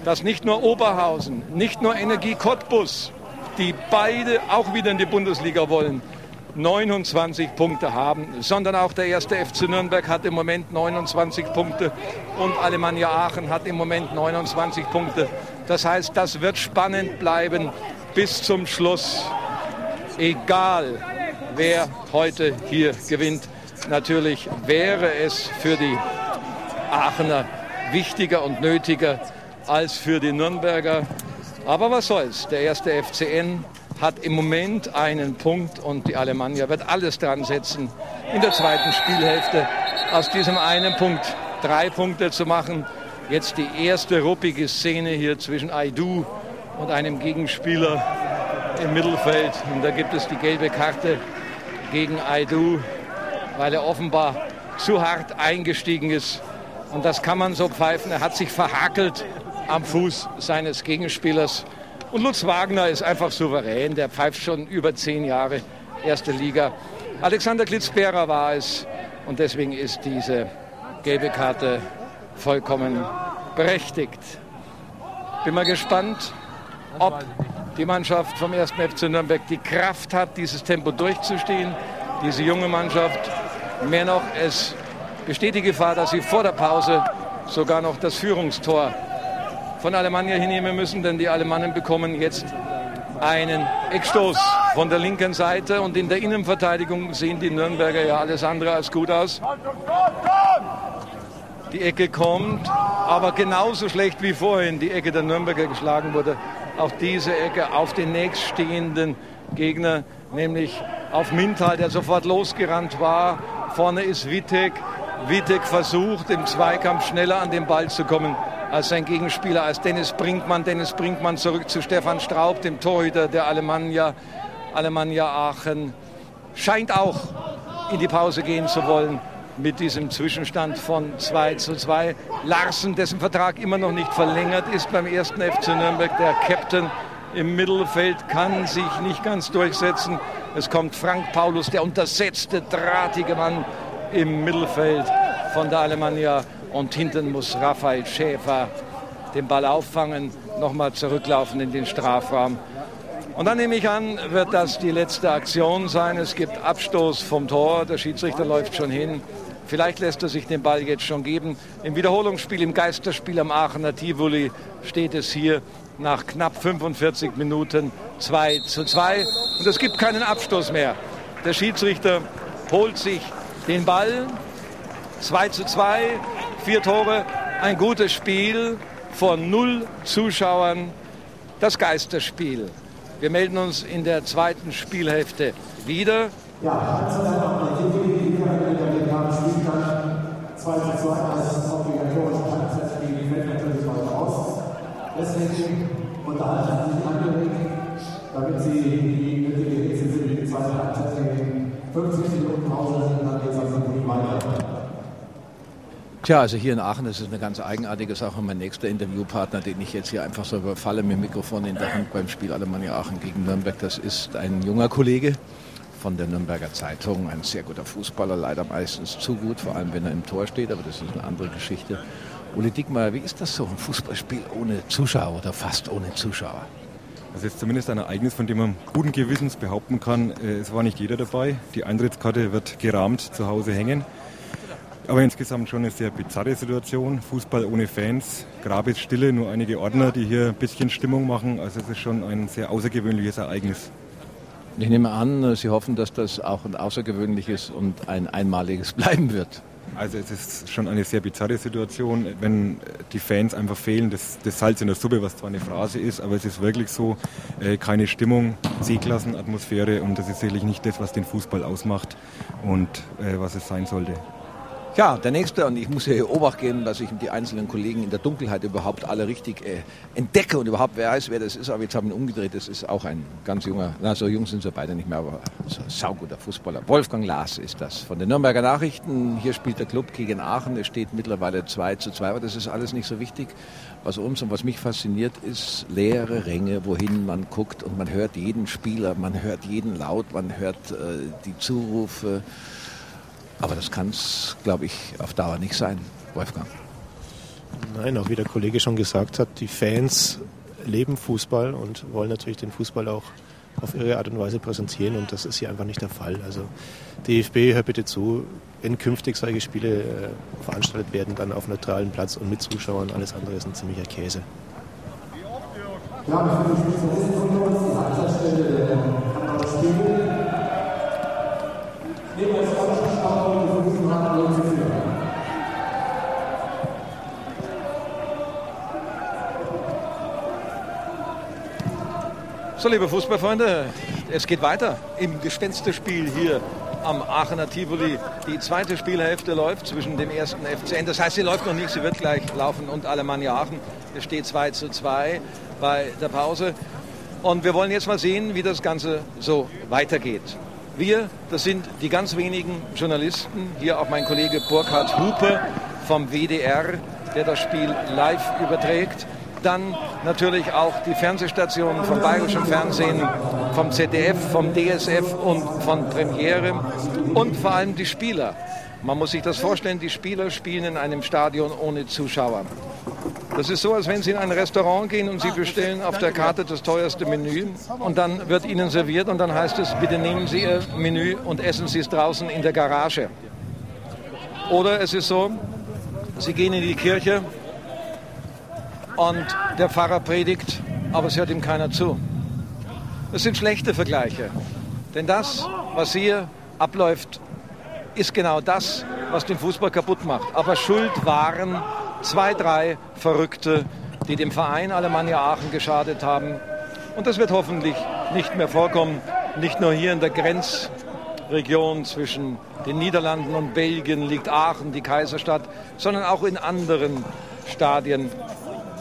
[SPEAKER 3] dass nicht nur Oberhausen, nicht nur Energie Cottbus, die beide auch wieder in die Bundesliga wollen, 29 Punkte haben, sondern auch der erste FC Nürnberg hat im Moment 29 Punkte und Alemannia Aachen hat im Moment 29 Punkte. Das heißt, das wird spannend bleiben bis zum Schluss, egal wer heute hier gewinnt. Natürlich wäre es für die Aachener wichtiger und nötiger als für die Nürnberger. Aber was soll's? Der erste FCN hat im Moment einen Punkt und die Alemannia wird alles dran setzen, in der zweiten Spielhälfte aus diesem einen Punkt drei Punkte zu machen. Jetzt die erste ruppige Szene hier zwischen Aidu und einem Gegenspieler im Mittelfeld. Und da gibt es die gelbe Karte gegen Aidu, weil er offenbar zu hart eingestiegen ist. Und das kann man so pfeifen. Er hat sich verhakelt am Fuß seines Gegenspielers. Und Lutz Wagner ist einfach souverän. Der pfeift schon über zehn Jahre erste Liga. Alexander Klitzbera war es und deswegen ist diese gelbe Karte vollkommen berechtigt. Bin mal gespannt, ob die Mannschaft vom 1. FC Nürnberg die Kraft hat, dieses Tempo durchzustehen. Diese junge Mannschaft. Mehr noch, es besteht die Gefahr, dass sie vor der Pause sogar noch das Führungstor von Alemannia hinnehmen müssen, denn die Alemannen bekommen jetzt einen Eckstoß von der linken Seite und in der Innenverteidigung sehen die Nürnberger ja alles andere als gut aus. Die Ecke kommt, aber genauso schlecht wie vorhin die Ecke der Nürnberger geschlagen wurde. Auch diese Ecke auf den nächststehenden Gegner, nämlich auf Mintal, der sofort losgerannt war. Vorne ist Wittek. Wittek versucht im Zweikampf schneller an den Ball zu kommen als sein Gegenspieler, als Dennis Brinkmann. Dennis Brinkmann zurück zu Stefan Straub, dem Torhüter der Alemannia, Alemannia Aachen. Scheint auch in die Pause gehen zu wollen mit diesem Zwischenstand von 2 zu 2. Larsen, dessen Vertrag immer noch nicht verlängert ist beim ersten FC Nürnberg, der Captain im Mittelfeld, kann sich nicht ganz durchsetzen. Es kommt Frank Paulus, der untersetzte, drahtige Mann im Mittelfeld von der Alemannia. Und hinten muss Raphael Schäfer den Ball auffangen, nochmal zurücklaufen in den Strafraum. Und dann nehme ich an, wird das die letzte Aktion sein. Es gibt Abstoß vom Tor. Der Schiedsrichter läuft schon hin. Vielleicht lässt er sich den Ball jetzt schon geben. Im Wiederholungsspiel, im Geisterspiel am Aachener Tivoli steht es hier nach knapp 45 Minuten 2 zu 2. Und es gibt keinen Abstoß mehr. Der Schiedsrichter holt sich den Ball. 2 zu 2, vier Tore, ein gutes Spiel vor null Zuschauern. Das Geisterspiel. Wir melden uns in der zweiten Spielhälfte wieder. Ja, 2 zu 2 als obligatorische Halbzeit gegen fällt natürlich aus. Deswegen unterhalten sich angeregt, damit Sie die nötige Hitze für die zweite Halbzeit gegen 50 Minuten Pause dann geht es auf den weiter. Tja, also hier in Aachen ist es eine ganz eigenartige Sache. Mein nächster Interviewpartner, den ich jetzt hier einfach so überfalle mit dem Mikrofon in der Hand beim Spiel Alemannia Aachen gegen Nürnberg, das ist ein junger Kollege, von der Nürnberger Zeitung. Ein sehr guter Fußballer, leider meistens zu gut, vor allem wenn er im Tor steht, aber das ist eine andere Geschichte. Uli Dickmeyer, wie ist das so, ein Fußballspiel ohne Zuschauer oder fast ohne Zuschauer?
[SPEAKER 13] Das ist zumindest ein Ereignis, von dem man guten Gewissens behaupten kann, äh, es war nicht jeder dabei. Die Eintrittskarte wird gerahmt zu Hause hängen. Aber insgesamt schon eine sehr bizarre Situation. Fußball ohne Fans, Grabesstille, nur einige Ordner, die hier ein bisschen Stimmung machen. Also es ist schon ein sehr außergewöhnliches Ereignis.
[SPEAKER 3] Ich nehme an, Sie hoffen, dass das auch ein außergewöhnliches und ein einmaliges *laughs* bleiben wird.
[SPEAKER 13] Also es ist schon eine sehr bizarre Situation, wenn die Fans einfach fehlen. Das, das Salz in der Suppe, was zwar eine Phrase ist, aber es ist wirklich so, äh, keine Stimmung, C-Klassenatmosphäre und das ist sicherlich nicht das, was den Fußball ausmacht und äh, was es sein sollte.
[SPEAKER 3] Ja, der nächste, und ich muss hier Obacht geben, dass ich die einzelnen Kollegen in der Dunkelheit überhaupt alle richtig äh, entdecke und überhaupt wer weiß, wer das ist. Aber jetzt haben wir ihn umgedreht, das ist auch ein ganz junger, na so jung sind sie beide nicht mehr, aber so ein sauguter Fußballer. Wolfgang Lars ist das von den Nürnberger Nachrichten. Hier spielt der Club gegen Aachen, es steht mittlerweile 2 zu 2, aber das ist alles nicht so wichtig. Was uns und was mich fasziniert, ist leere Ränge, wohin man guckt und man hört jeden Spieler, man hört jeden Laut, man hört äh, die Zurufe. Aber das kann es, glaube ich, auf Dauer nicht sein, Wolfgang.
[SPEAKER 14] Nein, auch wie der Kollege schon gesagt hat, die Fans leben Fußball und wollen natürlich den Fußball auch auf ihre Art und Weise präsentieren und das ist hier einfach nicht der Fall. Also DFB, hört bitte zu, wenn künftig solche Spiele äh, veranstaltet werden, dann auf neutralen Platz und mit Zuschauern, alles andere ist ein ziemlicher Käse. Ja, ich bin
[SPEAKER 3] So, liebe Fußballfreunde, es geht weiter im Gespensterspiel hier am Aachener Tivoli. Die zweite Spielhälfte läuft zwischen dem ersten FCN. Das heißt, sie läuft noch nicht, sie wird gleich laufen und Alemannia Aachen. Es steht 2 zu 2 bei der Pause. Und wir wollen jetzt mal sehen, wie das Ganze so weitergeht. Wir, das sind die ganz wenigen Journalisten, hier auch mein Kollege Burkhard Hupe vom WDR, der das Spiel live überträgt. Dann natürlich auch die Fernsehstationen vom Bayerischen Fernsehen, vom ZDF, vom DSF und von Premiere und vor allem die Spieler. Man muss sich das vorstellen, die Spieler spielen in einem Stadion ohne Zuschauer. Das ist so, als wenn Sie in ein Restaurant gehen und Sie bestellen auf der Karte das teuerste Menü und dann wird Ihnen serviert und dann heißt es, bitte nehmen Sie Ihr Menü und essen Sie es draußen in der Garage. Oder es ist so, Sie gehen in die Kirche und der Pfarrer predigt, aber es hört ihm keiner zu. Das sind schlechte Vergleiche. Denn das, was hier abläuft, ist genau das, was den Fußball kaputt macht. Aber schuld waren zwei, drei Verrückte, die dem Verein Alemannia Aachen geschadet haben. Und das wird hoffentlich nicht mehr vorkommen. Nicht nur hier in der Grenzregion zwischen den Niederlanden und Belgien liegt Aachen, die Kaiserstadt, sondern auch in anderen Stadien.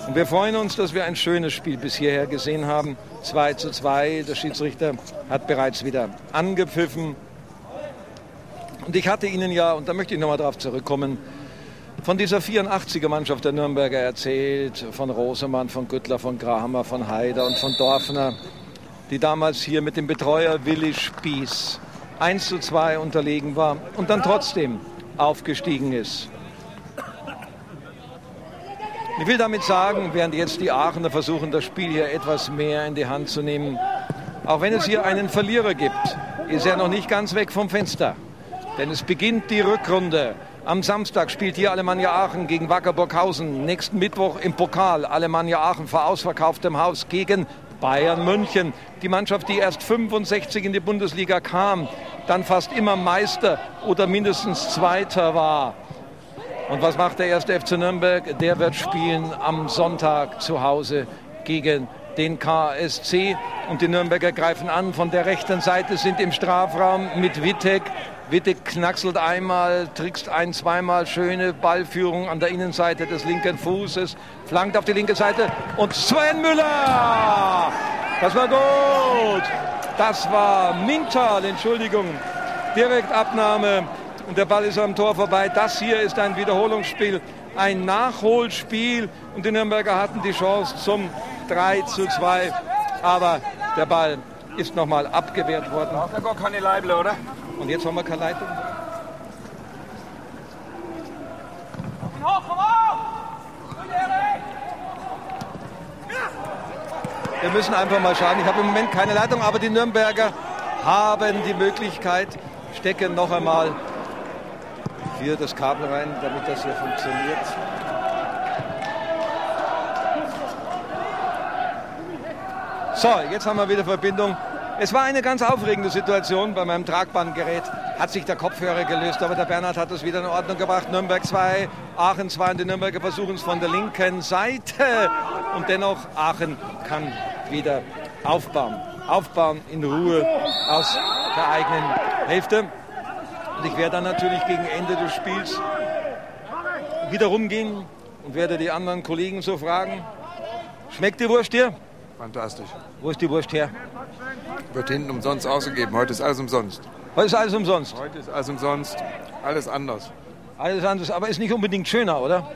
[SPEAKER 3] Und wir freuen uns, dass wir ein schönes Spiel bis hierher gesehen haben. 2 zu 2. Der Schiedsrichter hat bereits wieder angepfiffen. Und ich hatte Ihnen ja, und da möchte ich nochmal darauf zurückkommen, von dieser 84er Mannschaft der Nürnberger erzählt, von Rosemann, von Güttler, von Kramer, von Haider und von Dorfner, die damals hier mit dem Betreuer Willi Spieß 1 zu 2 unterlegen war und dann trotzdem aufgestiegen ist. Ich will damit sagen, während jetzt die Aachener versuchen, das Spiel hier etwas mehr in die Hand zu nehmen, auch wenn es hier einen Verlierer gibt, ist er noch nicht ganz weg vom Fenster. Denn es beginnt die Rückrunde. Am Samstag spielt hier Alemannia Aachen gegen Wacker Burghausen. Nächsten Mittwoch im Pokal Alemannia Aachen vor ausverkauftem Haus gegen Bayern München. Die Mannschaft, die erst 65 in die Bundesliga kam, dann fast immer Meister oder mindestens Zweiter war. Und was macht der erste FC Nürnberg? Der wird spielen am Sonntag zu Hause gegen den KSC. Und die Nürnberger greifen an. Von der rechten Seite sind im Strafraum mit Wittek. Wittek knackselt einmal, trickst ein, zweimal. Schöne Ballführung an der Innenseite des linken Fußes. Flankt auf die linke Seite. Und Sven Müller! Das war gut! Das war Mintal, Entschuldigung. Direktabnahme und der Ball ist am Tor vorbei. Das hier ist ein Wiederholungsspiel, ein Nachholspiel und die Nürnberger hatten die Chance zum 3 zu 2, aber der Ball ist nochmal abgewehrt worden.
[SPEAKER 2] Ja gar keine Leible, oder?
[SPEAKER 3] Und jetzt haben wir keine Leitung. Wir müssen einfach mal schauen. Ich habe im Moment keine Leitung, aber die Nürnberger haben die Möglichkeit, stecken noch einmal hier das Kabel rein, damit das hier funktioniert. So, jetzt haben wir wieder Verbindung. Es war eine ganz aufregende Situation. Bei meinem Tragbandgerät hat sich der Kopfhörer gelöst, aber der Bernhard hat das wieder in Ordnung gebracht. Nürnberg 2, Aachen 2 und die Nürnberger versuchen es von der linken Seite. Und dennoch, Aachen kann wieder aufbauen. Aufbauen in Ruhe aus der eigenen Hälfte. Und ich werde dann natürlich gegen Ende des Spiels wieder rumgehen und werde die anderen Kollegen so fragen, schmeckt die Wurst hier?
[SPEAKER 15] Fantastisch.
[SPEAKER 3] Wo ist die Wurst her?
[SPEAKER 15] Wird hinten umsonst ausgegeben. Heute ist alles umsonst.
[SPEAKER 3] Heute ist alles umsonst?
[SPEAKER 15] Heute ist alles umsonst. Alles anders.
[SPEAKER 3] Alles anders, aber ist nicht unbedingt schöner, oder?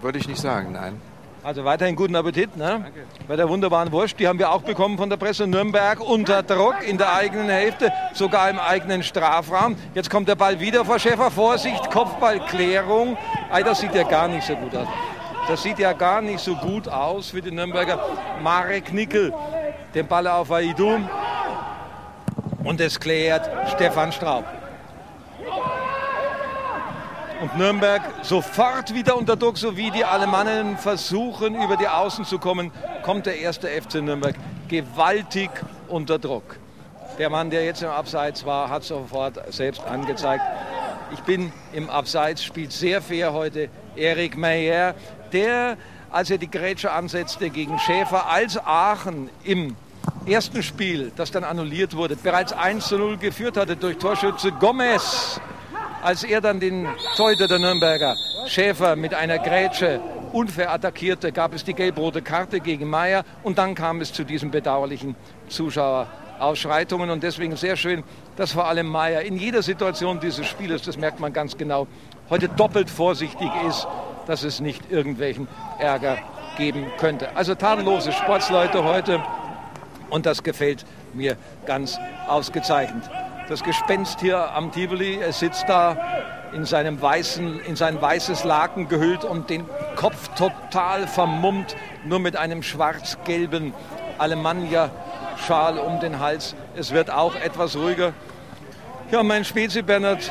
[SPEAKER 15] Würde ich nicht sagen, nein.
[SPEAKER 3] Also weiterhin guten Appetit ne? bei der wunderbaren Wurst. Die haben wir auch bekommen von der Presse Nürnberg unter Druck in der eigenen Hälfte, sogar im eigenen Strafraum. Jetzt kommt der Ball wieder vor Schäfer. Vorsicht, Kopfballklärung. Ei, das sieht ja gar nicht so gut aus. Das sieht ja gar nicht so gut aus für den Nürnberger Marek Nickel. Den Ball auf Aidu. Und es klärt Stefan Straub. Und Nürnberg sofort wieder unter Druck, so wie die Alemannen versuchen, über die Außen zu kommen, kommt der erste FC Nürnberg gewaltig unter Druck. Der Mann, der jetzt im Abseits war, hat sofort selbst angezeigt. Ich bin im Abseits, spielt sehr fair heute Erik Meyer, der, als er die Grätsche ansetzte gegen Schäfer, als Aachen im ersten Spiel, das dann annulliert wurde, bereits 1 zu 0 geführt hatte durch Torschütze Gomez als er dann den Torhüter der Nürnberger Schäfer mit einer Grätsche unfair attackierte, gab es die gelb-rote Karte gegen Meier und dann kam es zu diesen bedauerlichen Zuschauerausschreitungen und deswegen sehr schön, dass vor allem Meier in jeder Situation dieses Spieles, das merkt man ganz genau, heute doppelt vorsichtig ist, dass es nicht irgendwelchen Ärger geben könnte. Also tadellose Sportsleute heute und das gefällt mir ganz ausgezeichnet. Das Gespenst hier am Tivoli, er sitzt da in, seinem weißen, in sein weißes Laken gehüllt und den Kopf total vermummt, nur mit einem schwarz-gelben Alemannia-Schal um den Hals. Es wird auch etwas ruhiger. Ja, mein Spezi Bernhard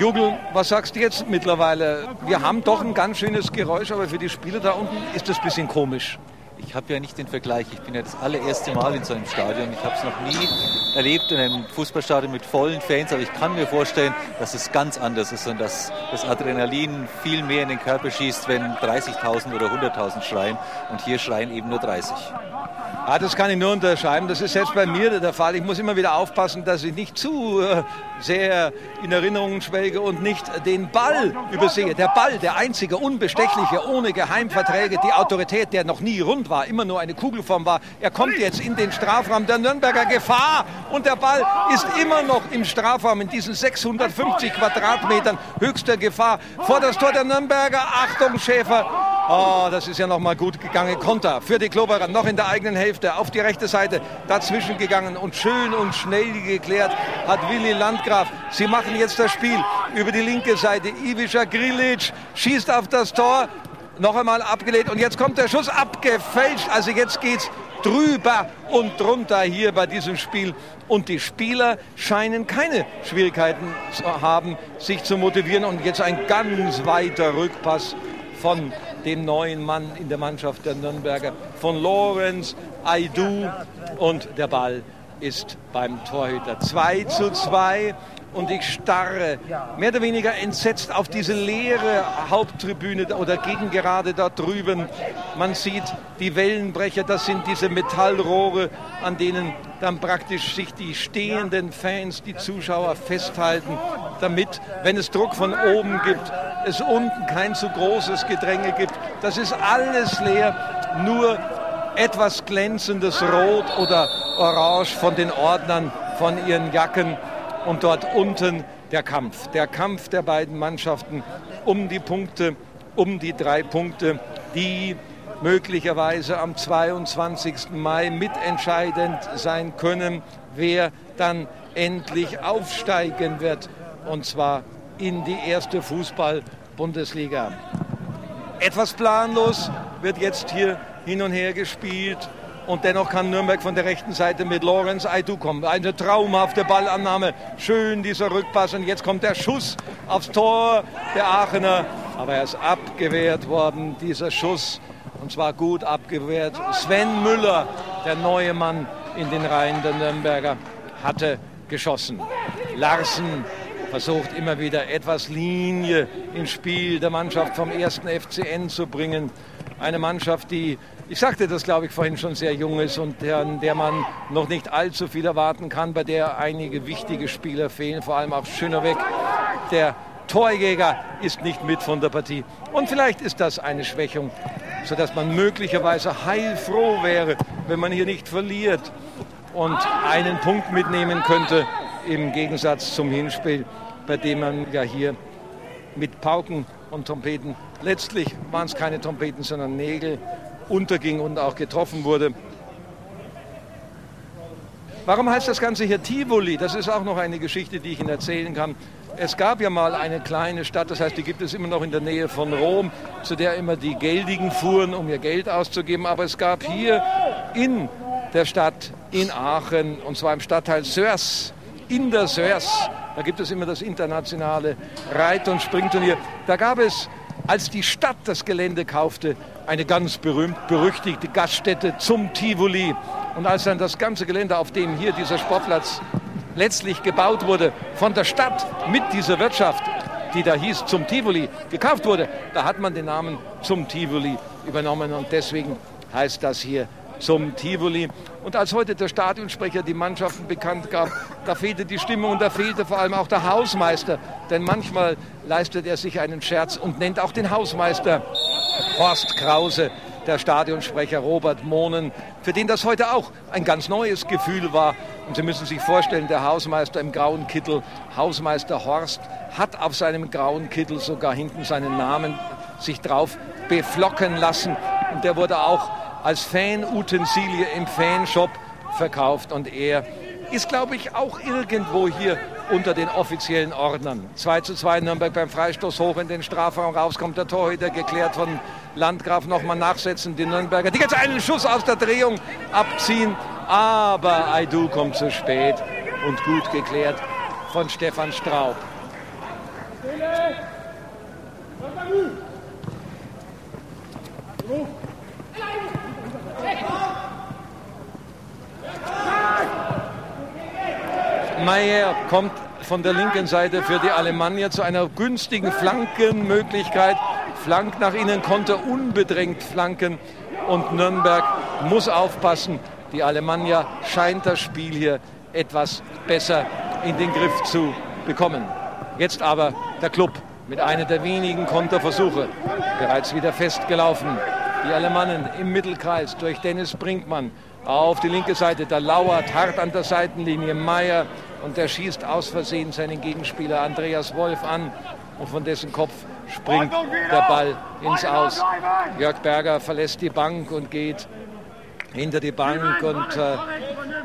[SPEAKER 3] Jugel, was sagst du jetzt mittlerweile? Wir haben doch ein ganz schönes Geräusch, aber für die Spieler da unten ist das ein bisschen komisch.
[SPEAKER 4] Ich habe ja nicht den Vergleich. Ich bin ja das allererste Mal in so einem Stadion. Ich habe es noch nie erlebt in einem Fußballstadion mit vollen Fans, aber ich kann mir vorstellen, dass es ganz anders ist und dass das Adrenalin viel mehr in den Körper schießt, wenn 30.000 oder 100.000 schreien und hier schreien eben nur 30.
[SPEAKER 3] Ah, das kann ich nur unterschreiben. Das ist selbst bei mir der Fall. Ich muss immer wieder aufpassen, dass ich nicht zu äh, sehr in Erinnerungen schwelge und nicht den Ball übersehe. Der Ball, der einzige, unbestechliche, ohne Geheimverträge, die Autorität, der noch nie rund war, immer nur eine Kugelform war. Er kommt jetzt in den Strafraum der Nürnberger Gefahr und der Ball ist immer noch im Strafraum in diesen 650 Quadratmetern höchster Gefahr vor das Tor der Nürnberger. Achtung, Schäfer. Oh, das ist ja noch mal gut gegangen. Konter für die Kloberer, noch in der eigenen Hälfte, auf die rechte Seite, dazwischen gegangen und schön und schnell geklärt hat Willi Landgraf. Sie machen jetzt das Spiel über die linke Seite. Ivica Grilic schießt auf das Tor, noch einmal abgelehnt und jetzt kommt der Schuss abgefälscht. Also jetzt geht's drüber und drunter hier bei diesem Spiel. Und die Spieler scheinen keine Schwierigkeiten zu haben, sich zu motivieren. Und jetzt ein ganz weiter Rückpass von dem neuen Mann in der Mannschaft der Nürnberger, von Lorenz Aidu. Und der Ball ist beim Torhüter 2 zu 2 und ich starre mehr oder weniger entsetzt auf diese leere Haupttribüne oder Gegengerade da drüben. Man sieht die Wellenbrecher, das sind diese Metallrohre, an denen dann praktisch sich die stehenden Fans, die Zuschauer festhalten, damit, wenn es Druck von oben gibt, es unten kein zu großes Gedränge gibt. Das ist alles leer, nur etwas glänzendes Rot oder Orange von den Ordnern, von ihren Jacken und dort unten der Kampf. Der Kampf der beiden Mannschaften um die Punkte, um die drei Punkte, die möglicherweise am 22. Mai mitentscheidend sein können, wer dann endlich aufsteigen wird. Und zwar in die erste Fußball-Bundesliga. Etwas planlos wird jetzt hier hin und her gespielt. Und dennoch kann Nürnberg von der rechten Seite mit Lorenz Aidu kommen. Eine traumhafte Ballannahme. Schön dieser Rückpass. Und jetzt kommt der Schuss aufs Tor der Aachener. Aber er ist abgewehrt worden, dieser Schuss. Und zwar gut abgewehrt. Sven Müller, der neue Mann in den Reihen der Nürnberger, hatte geschossen. Larsen versucht immer wieder etwas Linie ins Spiel der Mannschaft vom ersten FCN zu bringen. Eine Mannschaft, die, ich sagte das glaube ich vorhin schon, sehr jung ist und der, der man noch nicht allzu viel erwarten kann, bei der einige wichtige Spieler fehlen, vor allem auch Schönerweg, der Torjäger ist nicht mit von der Partie. Und vielleicht ist das eine Schwächung, sodass man möglicherweise heilfroh wäre, wenn man hier nicht verliert und einen Punkt mitnehmen könnte im Gegensatz zum Hinspiel, bei dem man ja hier mit Pauken und Trompeten, letztlich waren es keine Trompeten, sondern Nägel, unterging und auch getroffen wurde. Warum heißt das Ganze hier Tivoli? Das ist auch noch eine Geschichte, die ich Ihnen erzählen kann. Es gab ja mal eine kleine Stadt, das heißt, die gibt es immer noch in der Nähe von Rom, zu der immer die Geldigen fuhren, um ihr Geld auszugeben. Aber es gab hier in der Stadt, in Aachen, und zwar im Stadtteil Sörs, in der Sörs, da gibt es immer das internationale Reit- und Springturnier. Da gab es, als die Stadt das Gelände kaufte, eine ganz berühmt berüchtigte Gaststätte zum Tivoli. Und als dann das ganze Gelände, auf dem hier dieser Sportplatz letztlich gebaut wurde, von der Stadt mit dieser Wirtschaft, die da hieß zum Tivoli, gekauft wurde, da hat man den Namen zum Tivoli übernommen und deswegen heißt das hier zum Tivoli. Und als heute der Stadionsprecher die Mannschaften bekannt gab, da fehlte die Stimmung und da fehlte vor allem auch der Hausmeister. Denn manchmal leistet er sich einen Scherz und nennt auch den Hausmeister Horst Krause, der Stadionsprecher Robert Mohnen, für den das heute auch ein ganz neues Gefühl war. Und Sie müssen sich vorstellen, der Hausmeister im grauen Kittel, Hausmeister Horst, hat auf seinem grauen Kittel sogar hinten seinen Namen sich drauf beflocken lassen. und der wurde auch als Fanutensilie im Fanshop verkauft und er ist, glaube ich, auch irgendwo hier unter den offiziellen Ordnern. 2 zu 2 Nürnberg beim Freistoß hoch in den Strafraum raus, kommt der Torhüter geklärt von Landgraf nochmal nachsetzen, die Nürnberger, die jetzt einen Schuss aus der Drehung abziehen, aber Aidu kommt zu spät und gut geklärt von Stefan Straub. Meyer kommt von der linken Seite für die Alemannia zu einer günstigen Flankenmöglichkeit. Flank nach innen konnte unbedrängt flanken und Nürnberg muss aufpassen. Die Alemannia scheint das Spiel hier etwas besser in den Griff zu bekommen. Jetzt aber der Club mit einer der wenigen Konterversuche bereits wieder festgelaufen. Die Alemannen im Mittelkreis durch Dennis Brinkmann auf die linke Seite. Da lauert hart an der Seitenlinie Meier und der schießt aus Versehen seinen Gegenspieler Andreas Wolf an und von dessen Kopf springt der Ball ins Aus. Jörg Berger verlässt die Bank und geht hinter die Bank und äh,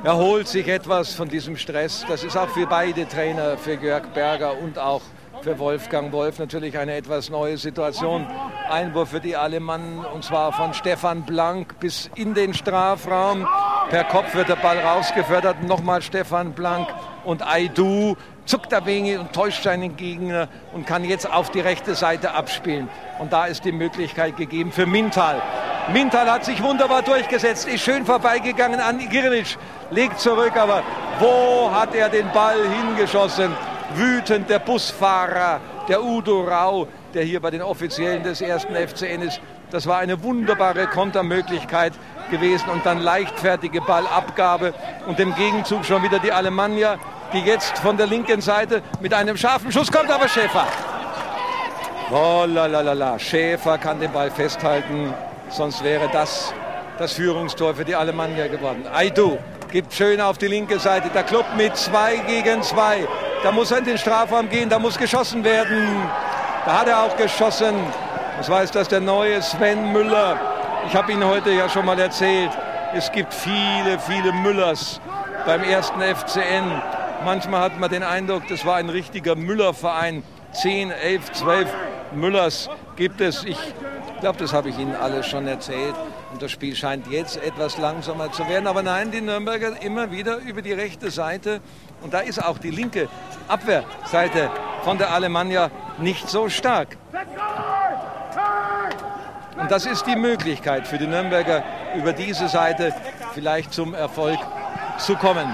[SPEAKER 3] erholt sich etwas von diesem Stress. Das ist auch für beide Trainer, für Jörg Berger und auch für Wolfgang Wolf natürlich eine etwas neue Situation. Einwurf für die Alemannen und zwar von Stefan Blank bis in den Strafraum. Per Kopf wird der Ball rausgefördert. Nochmal Stefan Blank und Aidu zuckt ein wenig und täuscht seinen Gegner und kann jetzt auf die rechte Seite abspielen. Und da ist die Möglichkeit gegeben für Mintal. Mintal hat sich wunderbar durchgesetzt, ist schön vorbeigegangen an Girnic, legt zurück, aber wo hat er den Ball hingeschossen? Wütend der Busfahrer, der Udo Rau, der hier bei den Offiziellen des ersten FCN ist. Das war eine wunderbare Kontermöglichkeit gewesen und dann leichtfertige Ballabgabe und im Gegenzug schon wieder die Alemannia, die jetzt von der linken Seite mit einem scharfen Schuss kommt, aber Schäfer. Oh la la la la, Schäfer kann den Ball festhalten, sonst wäre das das Führungstor für die Alemannia geworden. Aidu gibt schön auf die linke Seite, der Club mit zwei gegen zwei. Da muss er in den Strafraum gehen, da muss geschossen werden. Da hat er auch geschossen. Das weiß das der neue Sven Müller. Ich habe Ihnen heute ja schon mal erzählt, es gibt viele, viele Müllers beim ersten FCN. Manchmal hat man den Eindruck, das war ein richtiger Müllerverein. 10, 11, 12 Müllers gibt es. Ich glaube, das habe ich Ihnen alles schon erzählt. Und das Spiel scheint jetzt etwas langsamer zu werden. Aber nein, die Nürnberger immer wieder über die rechte Seite. Und da ist auch die linke Abwehrseite von der Alemannia nicht so stark. Und das ist die Möglichkeit für die Nürnberger, über diese Seite vielleicht zum Erfolg zu kommen.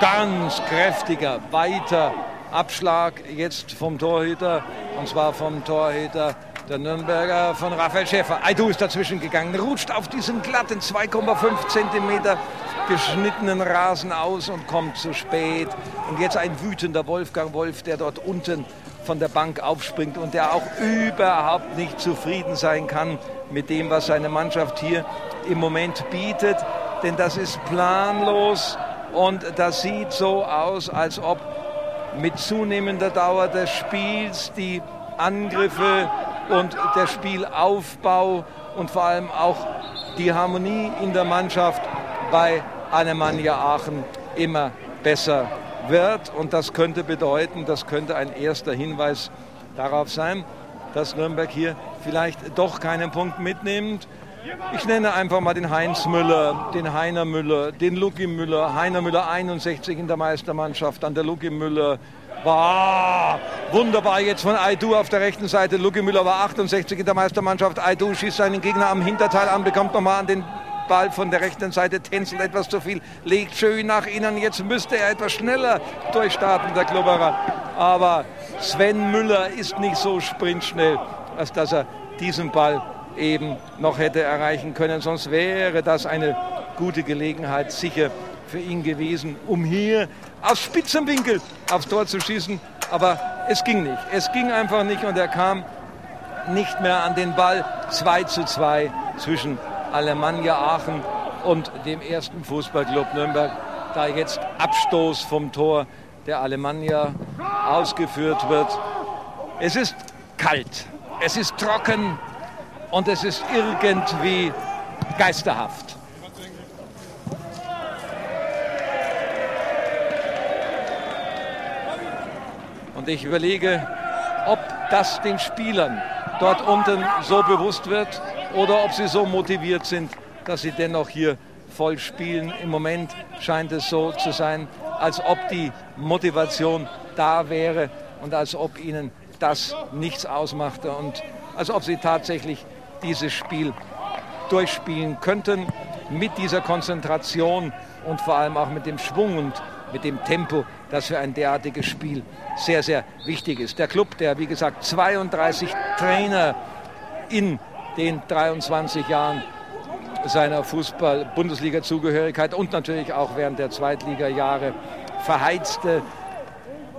[SPEAKER 3] Ganz kräftiger, weiter Abschlag jetzt vom Torhüter, und zwar vom Torhüter der Nürnberger von Raphael Schäfer. Aidu ist dazwischen gegangen, rutscht auf diesen glatten 2,5 Zentimeter geschnittenen Rasen aus und kommt zu spät. Und jetzt ein wütender Wolfgang Wolf, der dort unten von der Bank aufspringt und der auch überhaupt nicht zufrieden sein kann mit dem, was seine Mannschaft hier im Moment bietet. Denn das ist planlos und das sieht so aus, als ob mit zunehmender Dauer des Spiels die Angriffe und der Spielaufbau und vor allem auch die Harmonie in der Mannschaft bei Alemannia Aachen immer besser wird. Und das könnte bedeuten, das könnte ein erster Hinweis darauf sein, dass Nürnberg hier vielleicht doch keinen Punkt mitnimmt. Ich nenne einfach mal den Heinz Müller, den Heiner Müller, den Lucky Müller. Heiner Müller 61 in der Meistermannschaft, dann der Lucky Müller. War wunderbar jetzt von Aidu auf der rechten Seite. Lucky Müller war 68 in der Meistermannschaft. Aidu schießt seinen Gegner am Hinterteil an, bekommt nochmal an den Ball von der rechten Seite, tänzelt etwas zu viel, legt schön nach innen. Jetzt müsste er etwas schneller durchstarten, der Klubberer. Aber Sven Müller ist nicht so sprintschnell, als dass er diesen Ball eben noch hätte erreichen können. Sonst wäre das eine gute Gelegenheit sicher für ihn gewesen, um hier aus spitzem Winkel aufs Tor zu schießen. Aber es ging nicht. Es ging einfach nicht und er kam nicht mehr an den Ball. 2 zu 2 zwischen Alemannia Aachen und dem ersten Fußballclub Nürnberg. Da jetzt Abstoß vom Tor der Alemannia ausgeführt wird. Es ist kalt, es ist trocken, und es ist irgendwie geisterhaft. Ich überlege, ob das den Spielern dort unten so bewusst wird oder ob sie so motiviert sind, dass sie dennoch hier voll spielen. Im Moment scheint es so zu sein, als ob die Motivation da wäre und als ob ihnen das nichts ausmachte und als ob sie tatsächlich dieses Spiel durchspielen könnten mit dieser Konzentration und vor allem auch mit dem Schwung und mit dem Tempo, das für ein derartiges Spiel sehr, sehr wichtig ist. Der Club, der wie gesagt 32 Trainer in den 23 Jahren seiner Fußball-Bundesliga-Zugehörigkeit und natürlich auch während der Zweitliga-Jahre verheizte.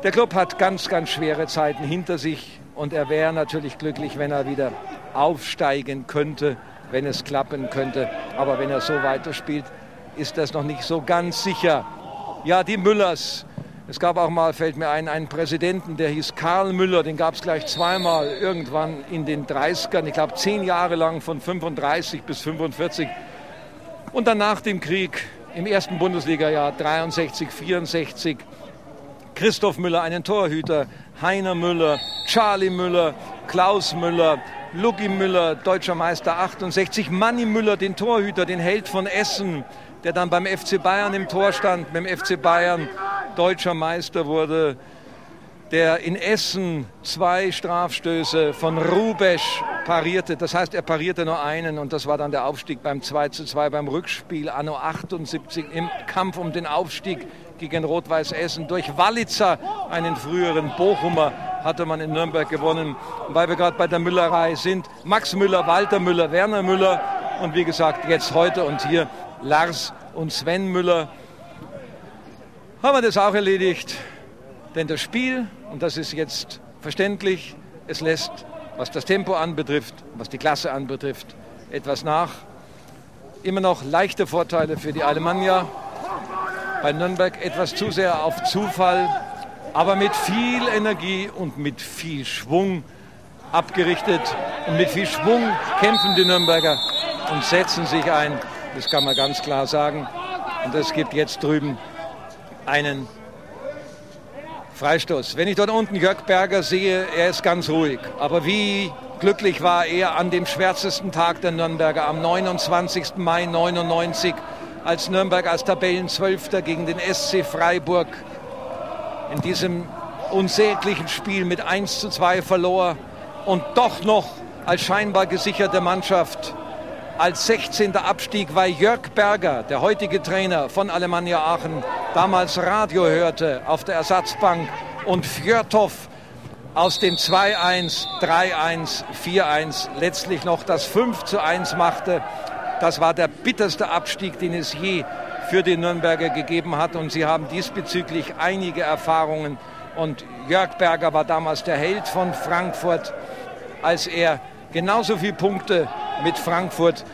[SPEAKER 3] Der Club hat ganz, ganz schwere Zeiten hinter sich und er wäre natürlich glücklich, wenn er wieder aufsteigen könnte, wenn es klappen könnte. Aber wenn er so weiterspielt, ist das noch nicht so ganz sicher. Ja, die Müllers. Es gab auch mal, fällt mir ein, einen Präsidenten, der hieß Karl Müller, den gab es gleich zweimal irgendwann in den 30ern, ich glaube zehn Jahre lang von 35 bis 45. Und dann nach dem Krieg im ersten Bundesliga-Jahr 63, 64 Christoph Müller, einen Torhüter, Heiner Müller, Charlie Müller, Klaus Müller, Lucky Müller, deutscher Meister 68, Manni Müller, den Torhüter, den Held von Essen, der dann beim FC Bayern im Tor stand, mit dem FC Bayern deutscher Meister wurde, der in Essen zwei Strafstöße von Rubesch parierte. Das heißt, er parierte nur einen und das war dann der Aufstieg beim 2 zu 2 beim Rückspiel anno 78 im Kampf um den Aufstieg gegen Rot-Weiß Essen. Durch Walitzer, einen früheren Bochumer, hatte man in Nürnberg gewonnen. Und weil wir gerade bei der Müllerei sind, Max Müller, Walter Müller, Werner Müller und wie gesagt jetzt heute und hier Lars und Sven Müller. Haben wir das auch erledigt? Denn das Spiel, und das ist jetzt verständlich, es lässt, was das Tempo anbetrifft, was die Klasse anbetrifft, etwas nach. Immer noch leichte Vorteile für die Alemannia. Bei Nürnberg etwas zu sehr auf Zufall, aber mit viel Energie und mit viel Schwung abgerichtet. Und mit viel Schwung kämpfen die Nürnberger und setzen sich ein. Das kann man ganz klar sagen. Und es gibt jetzt drüben einen Freistoß. Wenn ich dort unten Jörg Berger sehe, er ist ganz ruhig. Aber wie glücklich war er an dem schwärzesten Tag der Nürnberger, am 29. Mai 99, als Nürnberg als Tabellenzwölfter gegen den SC Freiburg in diesem unsäglichen Spiel mit 1 zu 2 verlor und doch noch als scheinbar gesicherte Mannschaft als 16. Abstieg, weil Jörg Berger, der heutige Trainer von Alemannia Aachen, damals Radio hörte auf der Ersatzbank und Fjörtow aus dem 2-1, 3-1, 4-1 letztlich noch das 5 zu 1 machte. Das war der bitterste Abstieg, den es je für die Nürnberger gegeben hat. Und sie haben diesbezüglich einige Erfahrungen. Und Jörg Berger war damals der Held von Frankfurt, als er genauso viele Punkte mit Frankfurt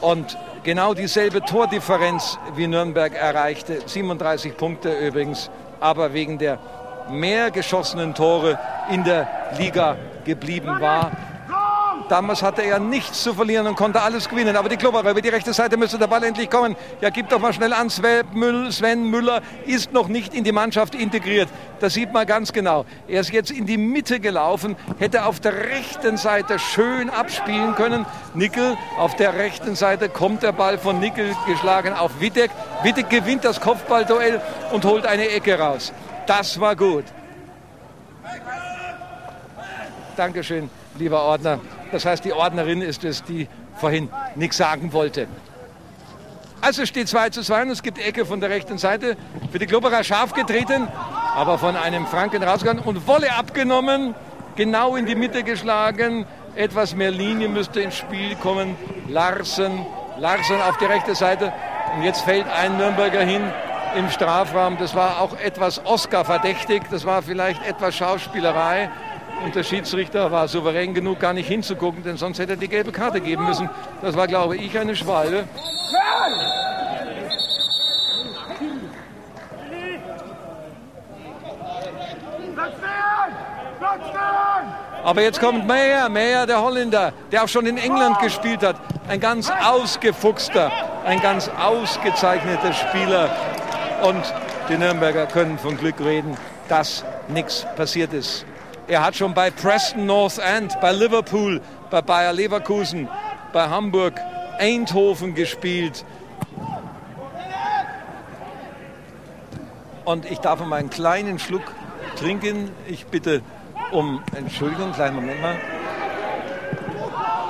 [SPEAKER 3] und genau dieselbe Tordifferenz wie Nürnberg erreichte. 37 Punkte übrigens, aber wegen der mehr geschossenen Tore in der Liga geblieben war. Damals hatte er nichts zu verlieren und konnte alles gewinnen. Aber die Klubberer über die rechte Seite müsste der Ball endlich kommen. Ja, gib doch mal schnell an. Sven Müller ist noch nicht in die Mannschaft integriert. Das sieht man ganz genau. Er ist jetzt in die Mitte gelaufen, hätte auf der rechten Seite schön abspielen können. Nickel auf der rechten Seite kommt der Ball von Nickel geschlagen auf Wittek. Wittek gewinnt das Kopfballduell und holt eine Ecke raus. Das war gut. Dankeschön, lieber Ordner. Das heißt, die Ordnerin ist es, die vorhin nichts sagen wollte. Also steht 2 zu 2 und es gibt Ecke von der rechten Seite. Für die Klubberer scharf getreten, aber von einem Franken rausgegangen und Wolle abgenommen, genau in die Mitte geschlagen. Etwas mehr Linie müsste ins Spiel kommen. Larsen, Larsen auf die rechte Seite. Und jetzt fällt ein Nürnberger hin im Strafraum. Das war auch etwas Oscar verdächtig. Das war vielleicht etwas Schauspielerei. Und der Schiedsrichter war souverän genug, gar nicht hinzugucken, denn sonst hätte er die gelbe Karte geben müssen. Das war, glaube ich, eine Schwalbe. Aber jetzt kommt Meyer, Meyer der Holländer, der auch schon in England gespielt hat. Ein ganz ausgefuchster, ein ganz ausgezeichneter Spieler. Und die Nürnberger können von Glück reden, dass nichts passiert ist. Er hat schon bei Preston North End, bei Liverpool, bei Bayer Leverkusen, bei Hamburg, Eindhoven gespielt. Und ich darf mal einen kleinen Schluck trinken. Ich bitte um Entschuldigung, kleinen Moment mal.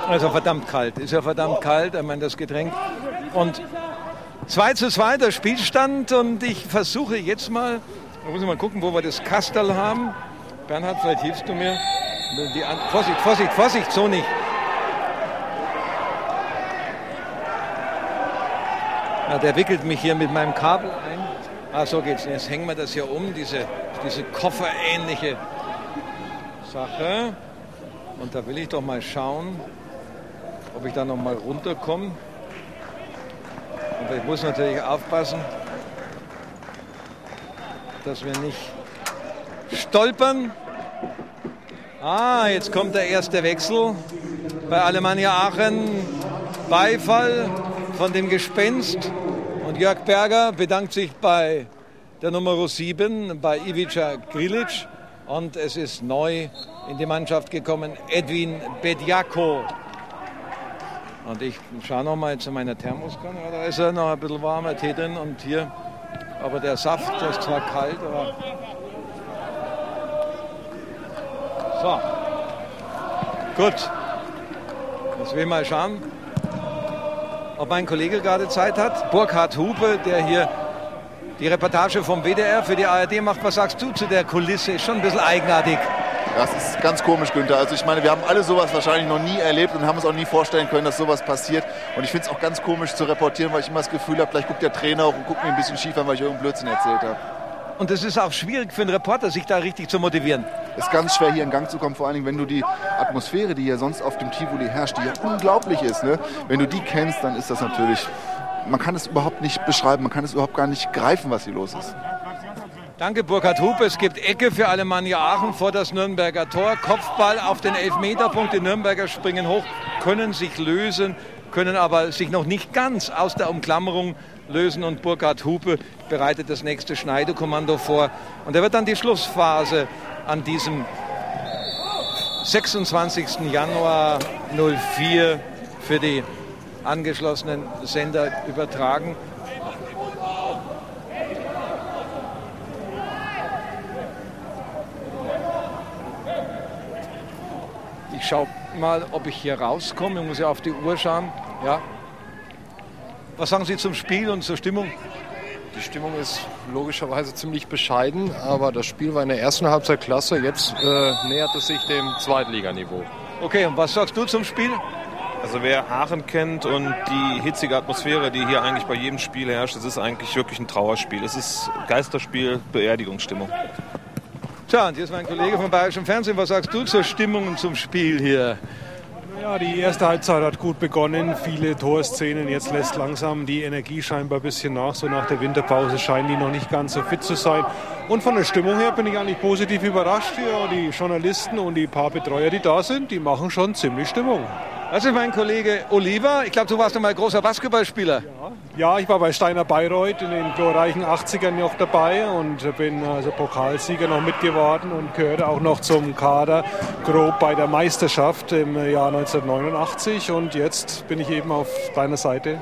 [SPEAKER 3] Also verdammt kalt, ist ja verdammt kalt, ich meine das Getränk. Und 2 zu 2 der Spielstand und ich versuche jetzt mal, da muss ich mal gucken, wo wir das Kastel haben. Bernhard, vielleicht hilfst du mir. Vorsicht, Vorsicht, Vorsicht, so nicht. Ja, der wickelt mich hier mit meinem Kabel ein. Ah, so geht's. Jetzt hängen wir das hier um, diese, diese kofferähnliche Sache. Und da will ich doch mal schauen, ob ich da noch mal runterkomme. Aber ich muss natürlich aufpassen, dass wir nicht stolpern. Ah, jetzt kommt der erste Wechsel bei Alemannia Aachen. Beifall von dem Gespenst. Und Jörg Berger bedankt sich bei der Nummer 7, bei Ivica Grilic. Und es ist neu in die Mannschaft gekommen Edwin Bedjako. Und ich schaue noch mal zu meiner Thermoskanne. Da ist ja noch ein bisschen warmer Tee drin. Und hier, aber der Saft, der ist zwar kalt, aber. So. Gut. Jetzt will ich mal schauen, ob mein Kollege gerade Zeit hat. Burkhard Hupe, der hier die Reportage vom WDR für die ARD macht. Was sagst du zu der Kulisse? Ist schon ein bisschen eigenartig.
[SPEAKER 16] Das ist ganz komisch, Günther. Also ich meine, wir haben alle sowas wahrscheinlich noch nie erlebt und haben uns auch nie vorstellen können, dass sowas passiert. Und ich finde es auch ganz komisch zu reportieren, weil ich immer das Gefühl habe, vielleicht guckt der Trainer auch und guckt mir ein bisschen schief an, weil ich irgendeinen Blödsinn erzählt habe.
[SPEAKER 3] Und es ist auch schwierig für einen Reporter, sich da richtig zu motivieren.
[SPEAKER 16] Ist ganz schwer, hier in Gang zu kommen, vor allen Dingen, wenn du die Atmosphäre, die hier sonst auf dem Tivoli herrscht, die ja unglaublich ist, ne? wenn du die kennst, dann ist das natürlich, man kann es überhaupt nicht beschreiben, man kann es überhaupt gar nicht greifen, was hier los ist.
[SPEAKER 3] Danke, Burkhard Hupe. Es gibt Ecke für Alemannia Aachen vor das Nürnberger Tor. Kopfball auf den Elfmeterpunkt. Die Nürnberger springen hoch, können sich lösen, können aber sich noch nicht ganz aus der Umklammerung lösen. Und Burkhard Hupe bereitet das nächste Schneidekommando vor. Und er wird dann die Schlussphase an diesem 26. Januar 04 für die angeschlossenen Sender übertragen. Ich schaue mal, ob ich hier rauskomme. Ich muss ja auf die Uhr schauen. Ja. Was sagen Sie zum Spiel und zur Stimmung?
[SPEAKER 17] Die Stimmung ist logischerweise ziemlich bescheiden, aber das Spiel war in der ersten Halbzeit klasse. Jetzt äh, nähert es sich dem Zweitliganiveau.
[SPEAKER 3] Okay, und was sagst du zum Spiel?
[SPEAKER 18] Also wer Aachen kennt und die hitzige Atmosphäre, die hier eigentlich bei jedem Spiel herrscht, es ist eigentlich wirklich ein Trauerspiel. Es ist Geisterspiel, Beerdigungsstimmung.
[SPEAKER 3] Tja, und hier ist mein Kollege vom Bayerischen Fernsehen. Was sagst du zur Stimmung und zum Spiel hier?
[SPEAKER 19] Ja, die erste Halbzeit hat gut begonnen. Viele Torszenen. Jetzt lässt langsam die Energie scheinbar ein bisschen nach. So nach der Winterpause scheinen die noch nicht ganz so fit zu sein. Und von der Stimmung her bin ich eigentlich positiv überrascht. Ja, die Journalisten und die paar Betreuer, die da sind, die machen schon ziemlich Stimmung.
[SPEAKER 3] Das ist mein Kollege Oliver. Ich glaube, du warst noch mal großer Basketballspieler.
[SPEAKER 19] Ja, ich war bei Steiner Bayreuth in den glorreichen 80ern noch dabei und bin also Pokalsieger noch mitgeworden und gehörte auch noch zum Kader grob bei der Meisterschaft im Jahr 1989 und jetzt bin ich eben auf deiner Seite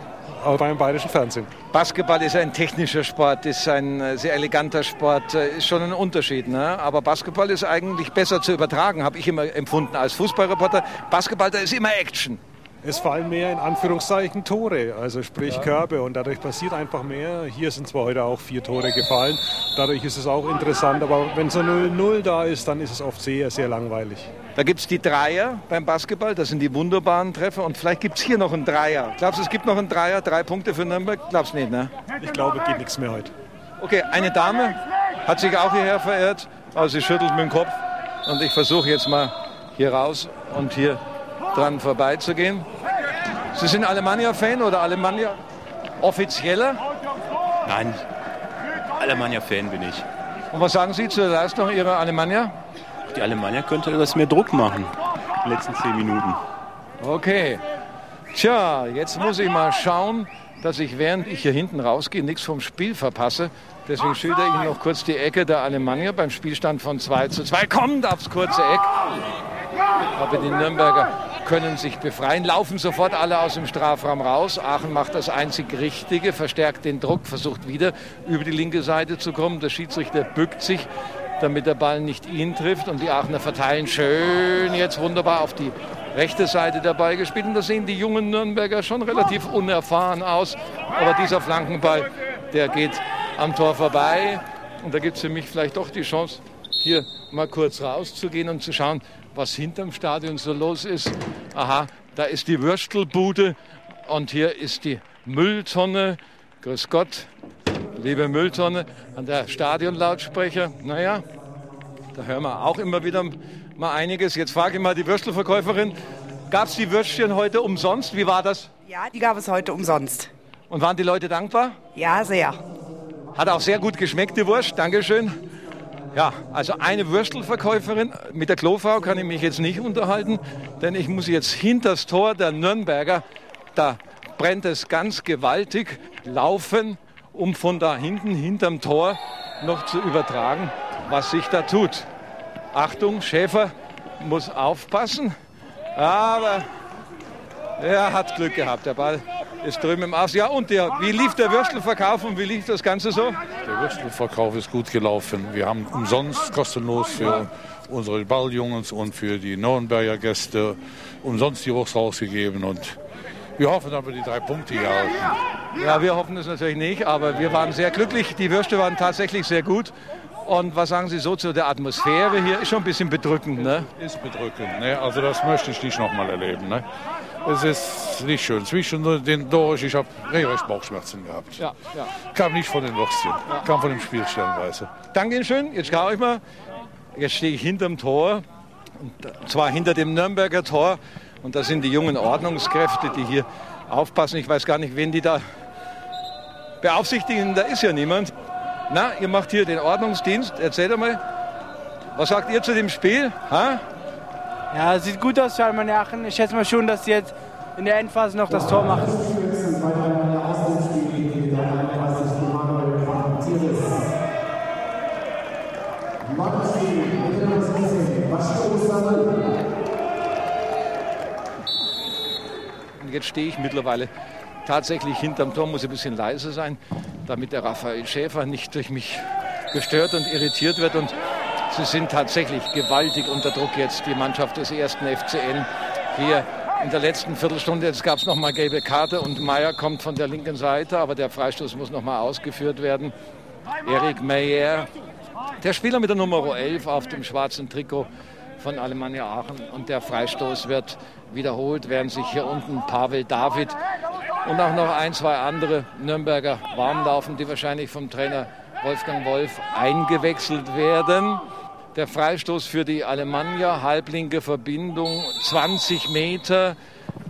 [SPEAKER 19] beim Bayerischen Fernsehen.
[SPEAKER 3] Basketball ist ein technischer Sport, ist ein äh, sehr eleganter Sport, äh, ist schon ein Unterschied. Ne? Aber Basketball ist eigentlich besser zu übertragen, habe ich immer empfunden als Fußballreporter. Basketball, da ist immer Action.
[SPEAKER 19] Es fallen mehr in Anführungszeichen Tore, also sprich. Körbe und dadurch passiert einfach mehr. Hier sind zwar heute auch vier Tore gefallen, dadurch ist es auch interessant, aber wenn so 0-0 da ist, dann ist es oft sehr, sehr langweilig.
[SPEAKER 3] Da gibt es die Dreier beim Basketball, das sind die wunderbaren Treffer. Und vielleicht gibt es hier noch einen Dreier. Glaubst du, es gibt noch einen Dreier, drei Punkte für Nürnberg? Glaubst nicht, ne?
[SPEAKER 19] Ich glaube, geht nichts mehr heute.
[SPEAKER 3] Okay, eine Dame hat sich auch hierher verirrt, aber sie schüttelt mit dem Kopf. Und ich versuche jetzt mal hier raus und hier dran vorbeizugehen. Sie sind Alemannia-Fan oder Alemannia offizieller?
[SPEAKER 20] Nein, Alemannia-Fan bin ich.
[SPEAKER 3] Und was sagen Sie zur Leistung Ihrer Alemannia?
[SPEAKER 20] Die Alemannia könnte etwas mehr Druck machen in den letzten zehn Minuten.
[SPEAKER 3] Okay. Tja, jetzt muss ich mal schauen, dass ich während ich hier hinten rausgehe nichts vom Spiel verpasse. Deswegen schilder ich noch kurz die Ecke der Alemannia beim Spielstand von 2 zu 2. Kommt aufs kurze Eck. Aber die Nürnberger können sich befreien, laufen sofort alle aus dem Strafraum raus. Aachen macht das einzig Richtige, verstärkt den Druck, versucht wieder über die linke Seite zu kommen. Der Schiedsrichter bückt sich, damit der Ball nicht ihn trifft. Und die Aachener verteilen schön jetzt wunderbar auf die rechte Seite dabei gespielt. Und da sehen die jungen Nürnberger schon relativ unerfahren aus. Aber dieser Flankenball, der geht am Tor vorbei. Und da gibt es für mich vielleicht doch die Chance, hier mal kurz rauszugehen und zu schauen, was hinterm Stadion so los ist. Aha, da ist die Würstelbude und hier ist die Mülltonne. Grüß Gott, liebe Mülltonne, an der Stadionlautsprecher. Naja, da hören wir auch immer wieder mal einiges. Jetzt frage ich mal die Würstelverkäuferin, gab es die Würstchen heute umsonst? Wie war das?
[SPEAKER 21] Ja, die gab es heute umsonst.
[SPEAKER 3] Und waren die Leute dankbar?
[SPEAKER 21] Ja, sehr.
[SPEAKER 3] Hat auch sehr gut geschmeckt, die Wurst. Dankeschön. Ja, also eine Würstelverkäuferin. Mit der Klofrau kann ich mich jetzt nicht unterhalten, denn ich muss jetzt hinter das Tor der Nürnberger, da brennt es ganz gewaltig, laufen, um von da hinten, hinterm Tor, noch zu übertragen, was sich da tut. Achtung, Schäfer muss aufpassen, aber er hat Glück gehabt. Der Ball ist drüben im Aus. Ja, und der, wie lief der Würstelverkauf und wie lief das Ganze so?
[SPEAKER 22] Der Würstelverkauf ist gut gelaufen. Wir haben umsonst kostenlos für unsere Balljungs und für die Nürnberger Gäste umsonst die Wurst rausgegeben und wir hoffen, dass wir die drei Punkte hier halten.
[SPEAKER 3] Ja, wir hoffen es natürlich nicht, aber wir waren sehr glücklich. Die Würste waren tatsächlich sehr gut. Und was sagen Sie so zu der Atmosphäre hier? Ist schon ein bisschen bedrückend, ne?
[SPEAKER 22] Ist bedrückend, ne? Also das möchte ich nicht nochmal erleben, ne? Es ist nicht schön. Zwischen den durch, ich habe regelrecht Bauchschmerzen gehabt.
[SPEAKER 3] Ja, ja.
[SPEAKER 22] Kam nicht von den Würstchen, kam von dem Spiel stellenweise.
[SPEAKER 3] Danke Ihnen schön. Jetzt schaue ich mal. Jetzt stehe ich hinterm Tor. Und zwar hinter dem Nürnberger Tor. Und da sind die jungen Ordnungskräfte, die hier aufpassen. Ich weiß gar nicht, wen die da beaufsichtigen. Da ist ja niemand. Na, ihr macht hier den Ordnungsdienst. Erzählt mal, was sagt ihr zu dem Spiel? Ha?
[SPEAKER 23] Ja, sieht gut aus für Alemannia Aachen. Ich schätze mal schon, dass sie jetzt in der Endphase noch das Tor machen.
[SPEAKER 3] Und jetzt stehe ich mittlerweile tatsächlich hinterm Tor, muss ein bisschen leise sein, damit der Raphael Schäfer nicht durch mich gestört und irritiert wird. Und sie sind tatsächlich gewaltig unter Druck jetzt, die Mannschaft des ersten FCN hier in der letzten Viertelstunde. Jetzt gab es noch mal gelbe Karte und Meyer kommt von der linken Seite, aber der Freistoß muss noch mal ausgeführt werden. Erik Meyer, der Spieler mit der Nummer 11 auf dem schwarzen Trikot von Alemannia Aachen und der Freistoß wird wiederholt, während sich hier unten Pavel David und auch noch ein, zwei andere Nürnberger warmlaufen, die wahrscheinlich vom Trainer Wolfgang Wolf eingewechselt werden. Der Freistoß für die Alemannia, halblinke Verbindung, 20 Meter.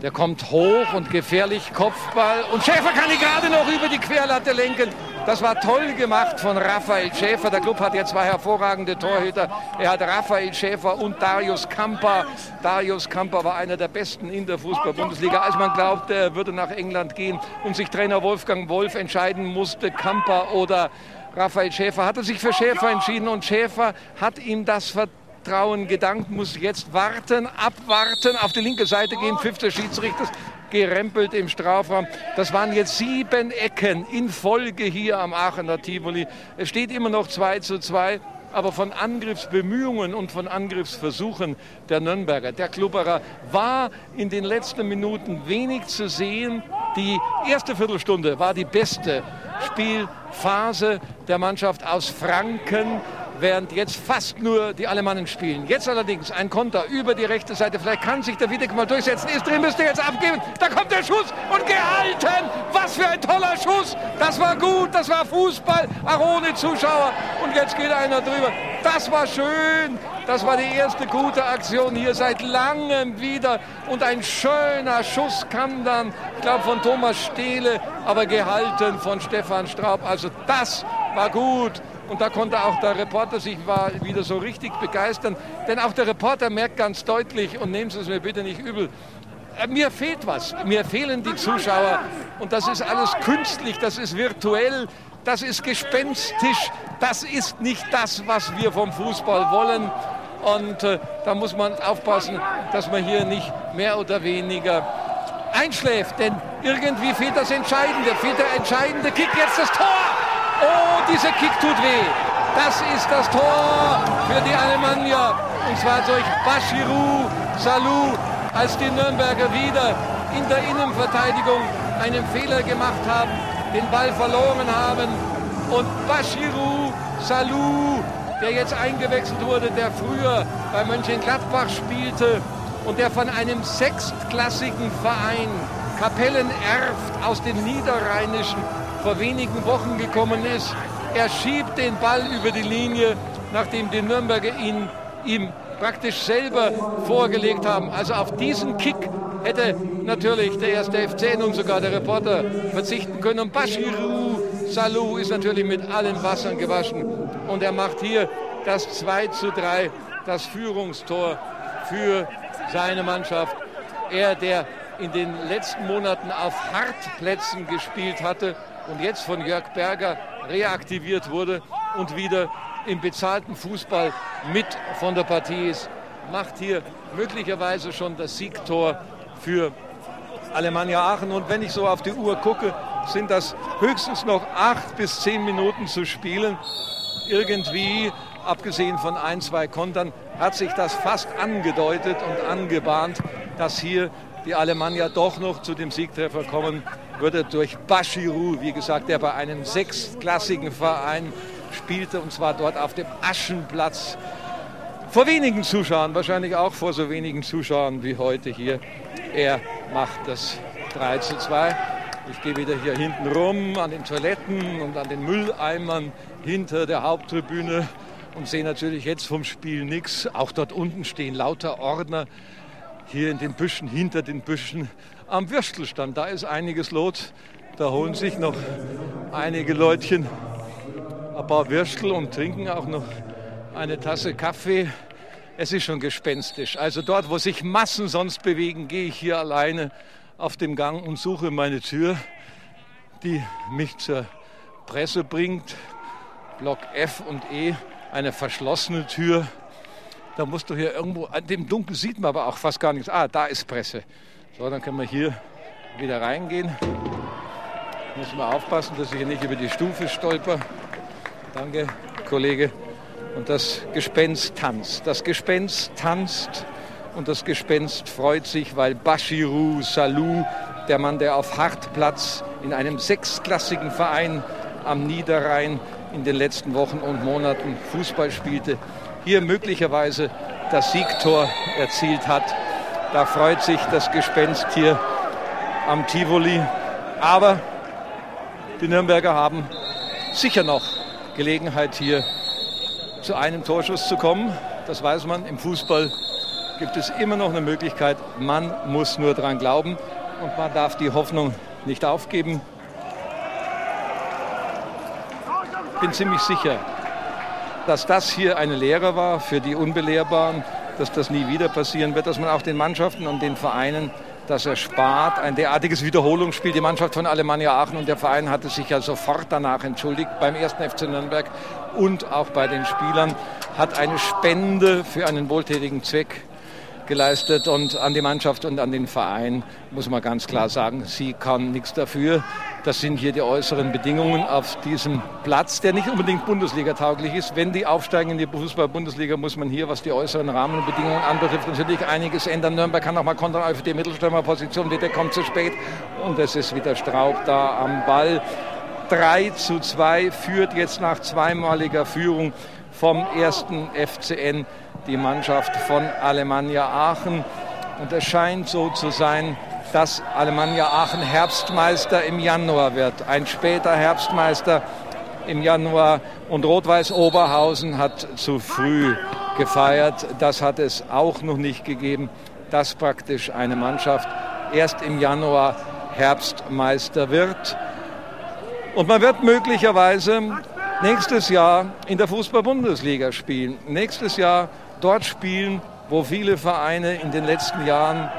[SPEAKER 3] Der kommt hoch und gefährlich, Kopfball. Und Schäfer kann ihn gerade noch über die Querlatte lenken. Das war toll gemacht von Raphael Schäfer. Der Club hat ja zwei hervorragende Torhüter. Er hat Raphael Schäfer und Darius Kamper. Darius Kamper war einer der besten in der Fußball-Bundesliga. Als man glaubte, er würde nach England gehen und sich Trainer Wolfgang Wolf entscheiden musste, Kamper oder Raphael Schäfer, hat er sich für Schäfer entschieden und Schäfer hat ihm das Vertrauen gedankt, muss jetzt warten, abwarten, auf die linke Seite gehen, fünfter Schiedsrichter gerempelt im Strafraum. Das waren jetzt sieben Ecken in Folge hier am Aachener Tivoli. Es steht immer noch 2 zu 2. Aber von Angriffsbemühungen und von Angriffsversuchen der Nürnberger, der Klubberer, war in den letzten Minuten wenig zu sehen. Die erste Viertelstunde war die beste Spielphase der Mannschaft aus Franken während jetzt fast nur die Alemannen spielen. Jetzt allerdings ein Konter über die rechte Seite. Vielleicht kann sich der Wiedeck mal durchsetzen. Ist drin, müsste jetzt abgeben. Da kommt der Schuss und gehalten. Was für ein toller Schuss. Das war gut, das war Fußball, auch ohne Zuschauer. Und jetzt geht einer drüber. Das war schön. Das war die erste gute Aktion hier seit langem wieder. Und ein schöner Schuss kam dann, ich glaube, von Thomas Stehle, aber gehalten von Stefan Straub. Also das war gut. Und da konnte auch der Reporter sich war wieder so richtig begeistern. Denn auch der Reporter merkt ganz deutlich, und nehmen Sie es mir bitte nicht übel, äh, mir fehlt was. Mir fehlen die Zuschauer. Und das ist alles künstlich, das ist virtuell, das ist gespenstisch. Das ist nicht das, was wir vom Fußball wollen. Und äh, da muss man aufpassen, dass man hier nicht mehr oder weniger einschläft. Denn irgendwie fehlt das Entscheidende, fehlt der entscheidende Kick. Jetzt das Tor. Oh, dieser Kick tut weh. Das ist das Tor für die Alemannia. Und zwar durch Bashiru Salou, als die Nürnberger wieder in der Innenverteidigung einen Fehler gemacht haben, den Ball verloren haben. Und Bashiru Salou, der jetzt eingewechselt wurde, der früher bei Mönchengladbach spielte und der von einem sechstklassigen Verein Kapellen erft aus dem Niederrheinischen vor wenigen Wochen gekommen ist. Er schiebt den Ball über die Linie, nachdem die Nürnberger ihn ihm praktisch selber vorgelegt haben. Also auf diesen Kick hätte natürlich der erste FC und sogar der Reporter verzichten können. Und Bashiru Salou ist natürlich mit allen Wassern gewaschen. Und er macht hier das 2 zu 3, das Führungstor für seine Mannschaft. Er, der in den letzten Monaten auf Hartplätzen gespielt hatte und jetzt von Jörg Berger reaktiviert wurde und wieder im bezahlten Fußball mit von der Partie ist, macht hier möglicherweise schon das Siegtor für Alemannia Aachen. Und wenn ich so auf die Uhr gucke, sind das höchstens noch acht bis zehn Minuten zu spielen. Irgendwie, abgesehen von ein, zwei Kontern, hat sich das fast angedeutet und angebahnt, dass hier die Alemannia doch noch zu dem Siegtreffer kommen würde durch Bashiru, wie gesagt, der bei einem sechsklassigen Verein spielte und zwar dort auf dem Aschenplatz vor wenigen Zuschauern, wahrscheinlich auch vor so wenigen Zuschauern wie heute hier. Er macht das 3 zu 2. Ich gehe wieder hier hinten rum an den Toiletten und an den Mülleimern hinter der Haupttribüne und sehe natürlich jetzt vom Spiel nichts. Auch dort unten stehen lauter Ordner hier in den Büschen, hinter den Büschen am Würstelstand. Da ist einiges los. Da holen sich noch einige Leutchen ein paar Würstel und trinken auch noch eine Tasse Kaffee. Es ist schon gespenstisch. Also dort, wo sich Massen sonst bewegen, gehe ich hier alleine auf dem Gang und suche meine Tür, die mich zur Presse bringt. Block F und E, eine verschlossene Tür. Da musst du hier irgendwo, an dem Dunkel sieht man aber auch fast gar nichts. Ah, da ist Presse. So, dann können wir hier wieder reingehen. Muss man aufpassen, dass ich hier nicht über die Stufe stolper. Danke, Kollege. Und das Gespenst tanzt. Das Gespenst tanzt und das Gespenst freut sich, weil Bashiru Salou, der Mann, der auf Hartplatz in einem sechsklassigen Verein am Niederrhein in den letzten Wochen und Monaten Fußball spielte, hier möglicherweise das Siegtor erzielt hat. Da freut sich das Gespenst hier am Tivoli. Aber die Nürnberger haben sicher noch Gelegenheit, hier zu einem Torschuss zu kommen. Das weiß man. Im Fußball gibt es immer noch eine Möglichkeit. Man muss nur dran glauben und man darf die Hoffnung nicht aufgeben. Ich bin ziemlich sicher, dass das hier eine Lehre war für die Unbelehrbaren, dass das nie wieder passieren wird, dass man auch den Mannschaften und den Vereinen das erspart. Ein derartiges Wiederholungsspiel. Die Mannschaft von Alemannia Aachen und der Verein hatte sich ja sofort danach entschuldigt beim ersten FC Nürnberg und auch bei den Spielern, hat eine Spende für einen wohltätigen Zweck geleistet und an die Mannschaft und an den Verein muss man ganz klar sagen, sie kann nichts dafür. Das sind hier die äußeren Bedingungen auf diesem Platz, der nicht unbedingt Bundesliga-tauglich ist. Wenn die aufsteigen in die Fußball-Bundesliga, muss man hier, was die äußeren Rahmenbedingungen anbetrifft, natürlich einiges ändern. Nürnberg kann auch mal kontern auf die Mittelstürmerposition. Wieder kommt zu spät und es ist wieder Straub da am Ball. 3 zu 2 führt jetzt nach zweimaliger Führung vom ersten FCN die Mannschaft von Alemannia Aachen. Und es scheint so zu sein, dass Alemannia Aachen Herbstmeister im Januar wird. Ein später Herbstmeister im Januar. Und Rot-Weiß Oberhausen hat zu früh gefeiert. Das hat es auch noch nicht gegeben, dass praktisch eine Mannschaft erst im Januar Herbstmeister wird. Und man wird möglicherweise nächstes Jahr in der Fußball-Bundesliga spielen. Nächstes Jahr dort spielen, wo viele Vereine in den letzten Jahren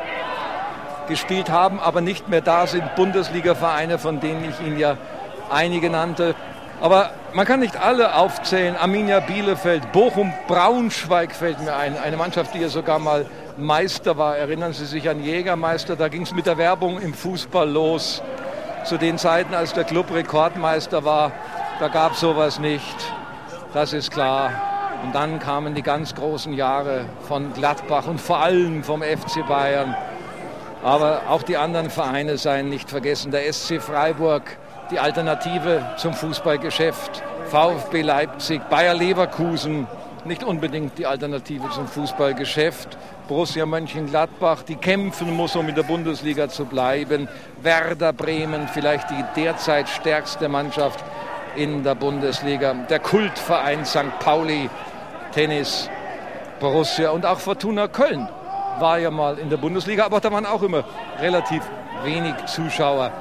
[SPEAKER 3] gespielt haben, aber nicht mehr da sind. Bundesliga-Vereine, von denen ich Ihnen ja einige nannte. Aber man kann nicht alle aufzählen. Arminia Bielefeld, Bochum, Braunschweig fällt mir ein. Eine Mannschaft, die ja sogar mal Meister war. Erinnern Sie sich an Jägermeister? Da ging es mit der Werbung im Fußball los. Zu den Zeiten, als der Club Rekordmeister war, da gab es sowas nicht. Das ist klar. Und dann kamen die ganz großen Jahre von Gladbach und vor allem vom FC Bayern. Aber auch die anderen Vereine seien nicht vergessen. Der SC Freiburg, die Alternative zum Fußballgeschäft. VfB Leipzig, Bayer Leverkusen, nicht unbedingt die Alternative zum Fußballgeschäft. Borussia Mönchengladbach, die kämpfen muss, um in der Bundesliga zu bleiben. Werder Bremen, vielleicht die derzeit stärkste Mannschaft in der Bundesliga. Der Kultverein St. Pauli, Tennis, Borussia und auch Fortuna Köln war ja mal in der Bundesliga, aber da waren auch immer relativ wenig Zuschauer,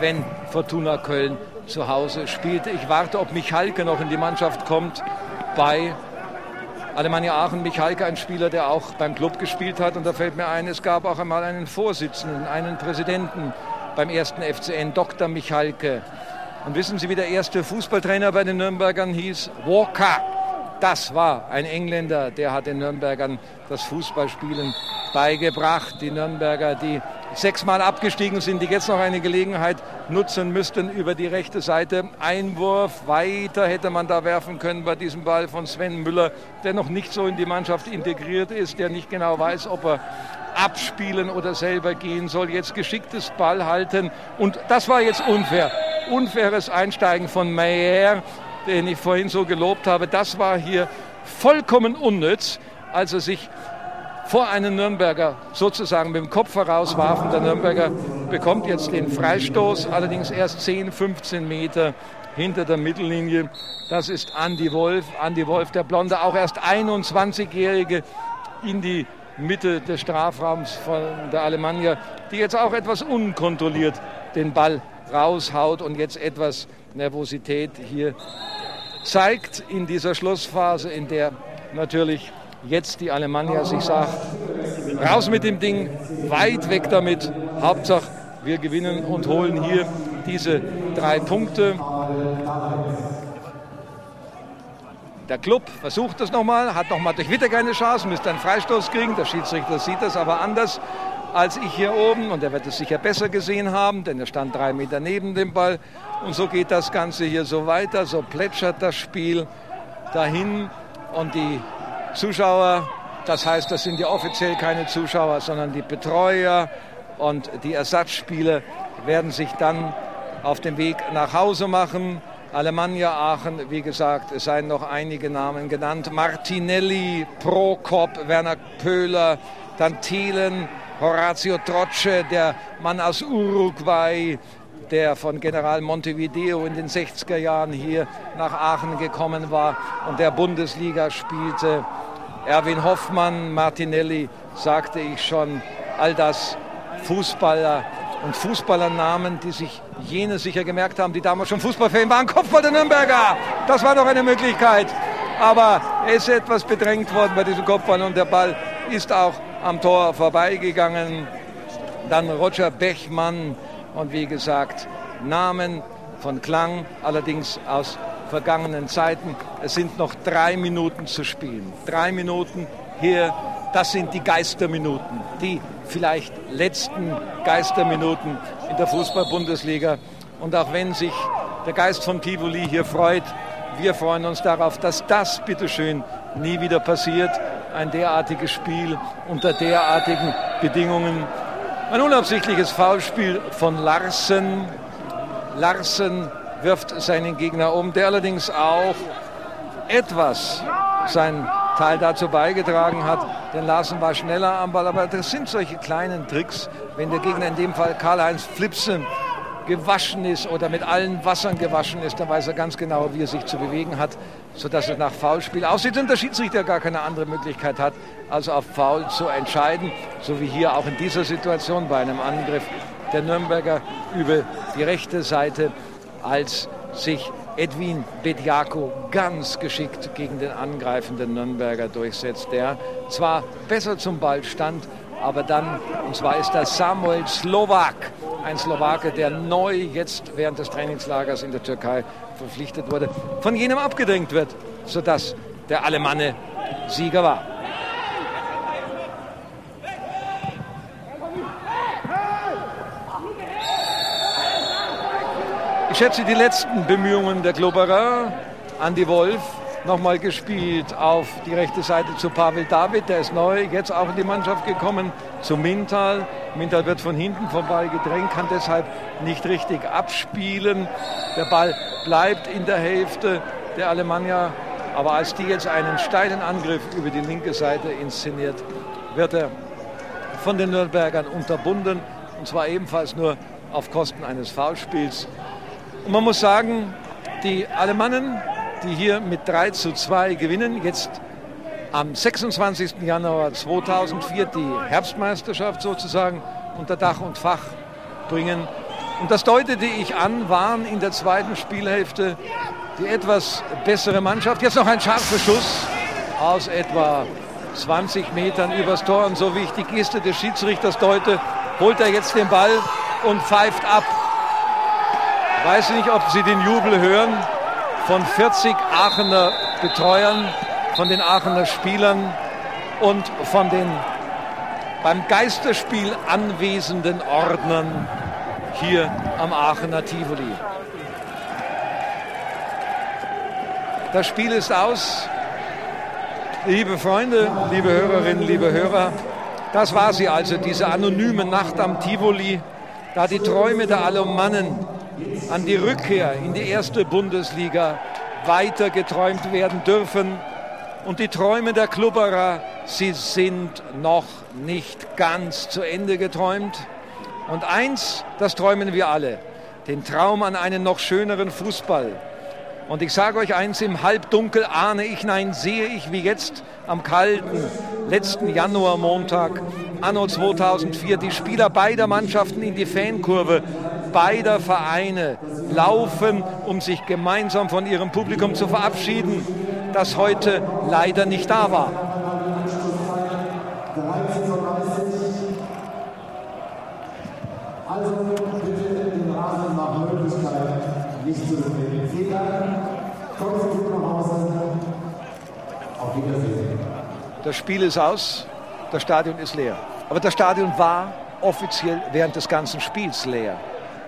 [SPEAKER 3] wenn Fortuna Köln zu Hause spielte. Ich warte, ob Michalke noch in die Mannschaft kommt bei Alemannia Aachen. Michalke, ein Spieler, der auch beim Club gespielt hat. Und da fällt mir ein, es gab auch einmal einen Vorsitzenden, einen Präsidenten beim ersten FCN, Dr. Michalke. Und wissen Sie, wie der erste Fußballtrainer bei den Nürnbergern hieß? Walker. Das war ein Engländer, der hat den Nürnbergern das Fußballspielen beigebracht. Die Nürnberger, die sechsmal abgestiegen sind, die jetzt noch eine Gelegenheit nutzen müssten über die rechte Seite. Einwurf, weiter hätte man da werfen können bei diesem Ball von Sven Müller, der noch nicht so in die Mannschaft integriert ist, der nicht genau weiß, ob er abspielen oder selber gehen soll. Jetzt geschicktes Ball halten. Und das war jetzt unfair. Unfaires Einsteigen von Meyer, den ich vorhin so gelobt habe. Das war hier vollkommen unnütz, als er sich vor einen Nürnberger sozusagen mit dem Kopf herauswarfen. Der Nürnberger bekommt jetzt den Freistoß, allerdings erst 10, 15 Meter hinter der Mittellinie. Das ist Andy Wolf. Andy Wolf, der Blonde, auch erst 21-Jährige in die Mitte des Strafraums von der Alemannia, die jetzt auch etwas unkontrolliert den Ball raushaut und jetzt etwas Nervosität hier zeigt in dieser Schlussphase, in der natürlich jetzt die Alemannia sich sagt, raus mit dem Ding, weit weg damit, Hauptsache wir gewinnen und holen hier diese drei Punkte. Der Club versucht das nochmal, hat nochmal durch Witter keine Chance, müsste einen Freistoß kriegen. Der Schiedsrichter sieht das aber anders als ich hier oben und er wird es sicher besser gesehen haben, denn er stand drei Meter neben dem Ball. Und so geht das Ganze hier so weiter, so plätschert das Spiel dahin und die Zuschauer, das heißt, das sind ja offiziell keine Zuschauer, sondern die Betreuer und die Ersatzspieler werden sich dann auf den Weg nach Hause machen. Alemannia Aachen, wie gesagt, es seien noch einige Namen genannt. Martinelli, Prokop, Werner Pöhler, dann Thielen, Horatio Trotsche, der Mann aus Uruguay, der von General Montevideo in den 60er Jahren hier nach Aachen gekommen war und der Bundesliga spielte. Erwin Hoffmann, Martinelli, sagte ich schon, all das Fußballer und Fußballernamen, die sich jene sicher gemerkt haben, die damals schon Fußballfan waren. Kopfball der Nürnberger, das war doch eine Möglichkeit. Aber er ist etwas bedrängt worden bei diesem Kopfball und der Ball ist auch am Tor vorbeigegangen. Dann Roger Bechmann und wie gesagt, Namen von Klang, allerdings aus vergangenen Zeiten. Es sind noch drei Minuten zu spielen. Drei Minuten hier, das sind die Geisterminuten, die vielleicht letzten Geisterminuten in der Fußball-Bundesliga. Und auch wenn sich der Geist von Tivoli hier freut, wir freuen uns darauf, dass das bitteschön nie wieder passiert. Ein derartiges Spiel unter derartigen Bedingungen. Ein unabsichtliches Foulspiel von Larsen. Larsen wirft seinen Gegner um, der allerdings auch etwas sein Teil dazu beigetragen hat. Denn Larsen war schneller am Ball. Aber das sind solche kleinen Tricks, wenn der Gegner in dem Fall Karl-Heinz Flipsen gewaschen ist oder mit allen Wassern gewaschen ist, dann weiß er ganz genau, wie er sich zu bewegen hat, sodass es nach Foulspiel aussieht und der Schiedsrichter gar keine andere Möglichkeit hat, als auf Foul zu entscheiden, so wie hier auch in dieser Situation bei einem Angriff der Nürnberger über die rechte Seite, als sich Edwin Bediako ganz geschickt gegen den angreifenden Nürnberger durchsetzt, der zwar besser zum Ball stand, aber dann, und zwar ist das Samuel Slowak, ein Slowake, der neu jetzt während des Trainingslagers in der Türkei verpflichtet wurde, von jenem abgedrängt wird, sodass der Alemanne Sieger war. Ich schätze die letzten Bemühungen der Globerer, Andy Wolf, nochmal gespielt auf die rechte Seite zu Pavel David, der ist neu, jetzt auch in die Mannschaft gekommen, zu Mintal. Mintal wird von hinten vom Ball gedrängt, kann deshalb nicht richtig abspielen. Der Ball bleibt in der Hälfte der Alemannia, aber als die jetzt einen steilen Angriff über die linke Seite inszeniert, wird er von den Nürnbergern unterbunden und zwar ebenfalls nur auf Kosten eines Foulspiels. Und man muss sagen, die Alemannen, die hier mit 3 zu 2 gewinnen, jetzt am 26. Januar 2004 die Herbstmeisterschaft sozusagen unter Dach und Fach bringen. Und das deutete ich an, waren in der zweiten Spielhälfte die etwas bessere Mannschaft. Jetzt noch ein scharfer Schuss aus etwa 20 Metern übers Tor. Und so wie ich die Geste des Schiedsrichters deute, holt er jetzt den Ball und pfeift ab. Ich weiß nicht, ob Sie den Jubel hören von 40 Aachener Betreuern, von den Aachener Spielern und von den beim Geisterspiel anwesenden Ordnern hier am Aachener Tivoli. Das Spiel ist aus. Liebe Freunde, liebe Hörerinnen, liebe Hörer, das war sie also, diese anonyme Nacht am Tivoli, da die Träume der Alemannen an die Rückkehr in die erste Bundesliga weiter geträumt werden dürfen. Und die Träume der Klubberer, sie sind noch nicht ganz zu Ende geträumt. Und eins, das träumen wir alle, den Traum an einen noch schöneren Fußball. Und ich sage euch eins, im Halbdunkel ahne ich, nein, sehe ich wie jetzt am kalten letzten Januarmontag, anno 2004, die Spieler beider Mannschaften in die Fankurve beider Vereine laufen, um sich gemeinsam von ihrem Publikum zu verabschieden, das heute leider nicht da war.
[SPEAKER 24] Also bitte den Rasen nach Möglichkeit nicht zu bewegen. Vielen Dank. Kommen Sie gut nach Hause. Auf Wiedersehen.
[SPEAKER 3] Das Spiel ist aus, das Stadion ist leer. Aber das Stadion war offiziell während des ganzen Spiels leer.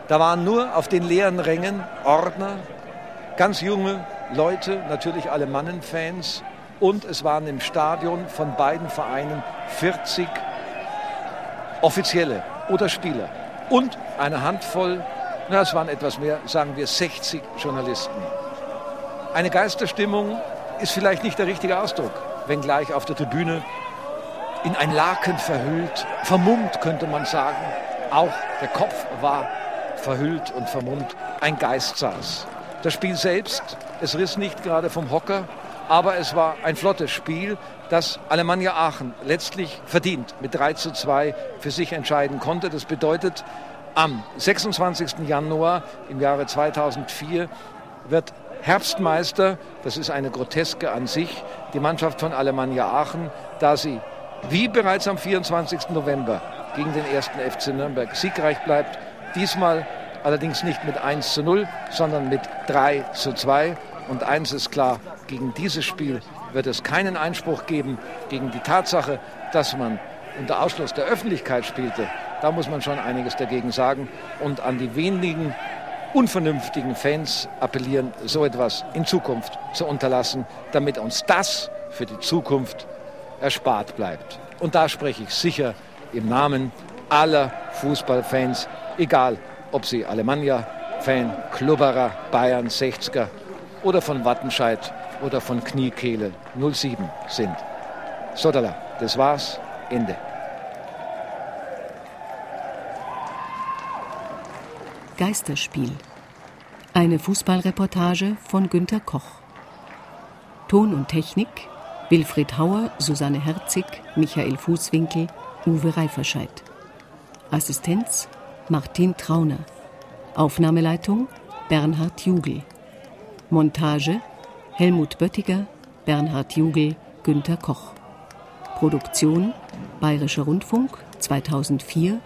[SPEAKER 3] Da waren nur auf den leeren Rängen Ordner, ganz junge Leute, natürlich alle Mannenfans. Und es waren im Stadion von beiden Vereinen 40 Offizielle oder Spieler. Und eine Handvoll, na, es waren etwas mehr, sagen wir 60 Journalisten. Eine Geisterstimmung ist vielleicht nicht der richtige Ausdruck, wenngleich auf der Tribüne in ein Laken verhüllt, vermummt könnte man sagen. Auch der Kopf war verhüllt und vermummt, ein Geist saß. Das Spiel selbst, es riss nicht gerade vom Hocker, aber es war ein flottes Spiel, das Alemannia Aachen letztlich verdient mit 3 zu 2 für sich entscheiden konnte. Das bedeutet, am 26. Januar im Jahre 2004 wird Herbstmeister, das ist eine Groteske an sich, die Mannschaft von Alemannia Aachen, da sie wie bereits am 24. November gegen den ersten FC Nürnberg siegreich bleibt Diesmal allerdings nicht mit 1 zu 0, sondern mit 3 zu 2. Und eins ist klar, gegen dieses Spiel wird es keinen Einspruch geben, gegen die Tatsache, dass man unter Ausschluss der Öffentlichkeit spielte. Da muss man schon einiges dagegen sagen und an die wenigen unvernünftigen Fans appellieren, so etwas in Zukunft zu unterlassen, damit uns das für die Zukunft erspart bleibt. Und da spreche ich sicher im Namen aller Fußballfans, egal ob sie Alemannia-Fan, Klubberer, Bayern, 60er oder von Wattenscheid oder von Kniekehle 07 sind. Sodala, das war's, Ende.
[SPEAKER 25] Geisterspiel. Eine Fußballreportage von Günter Koch. Ton und Technik Wilfried Hauer, Susanne Herzig, Michael Fußwinkel, Uwe Reiferscheid. Assistenz Martin Trauner. Aufnahmeleitung Bernhard Jugel. Montage Helmut Böttiger, Bernhard Jugel, Günter Koch. Produktion Bayerischer Rundfunk 2004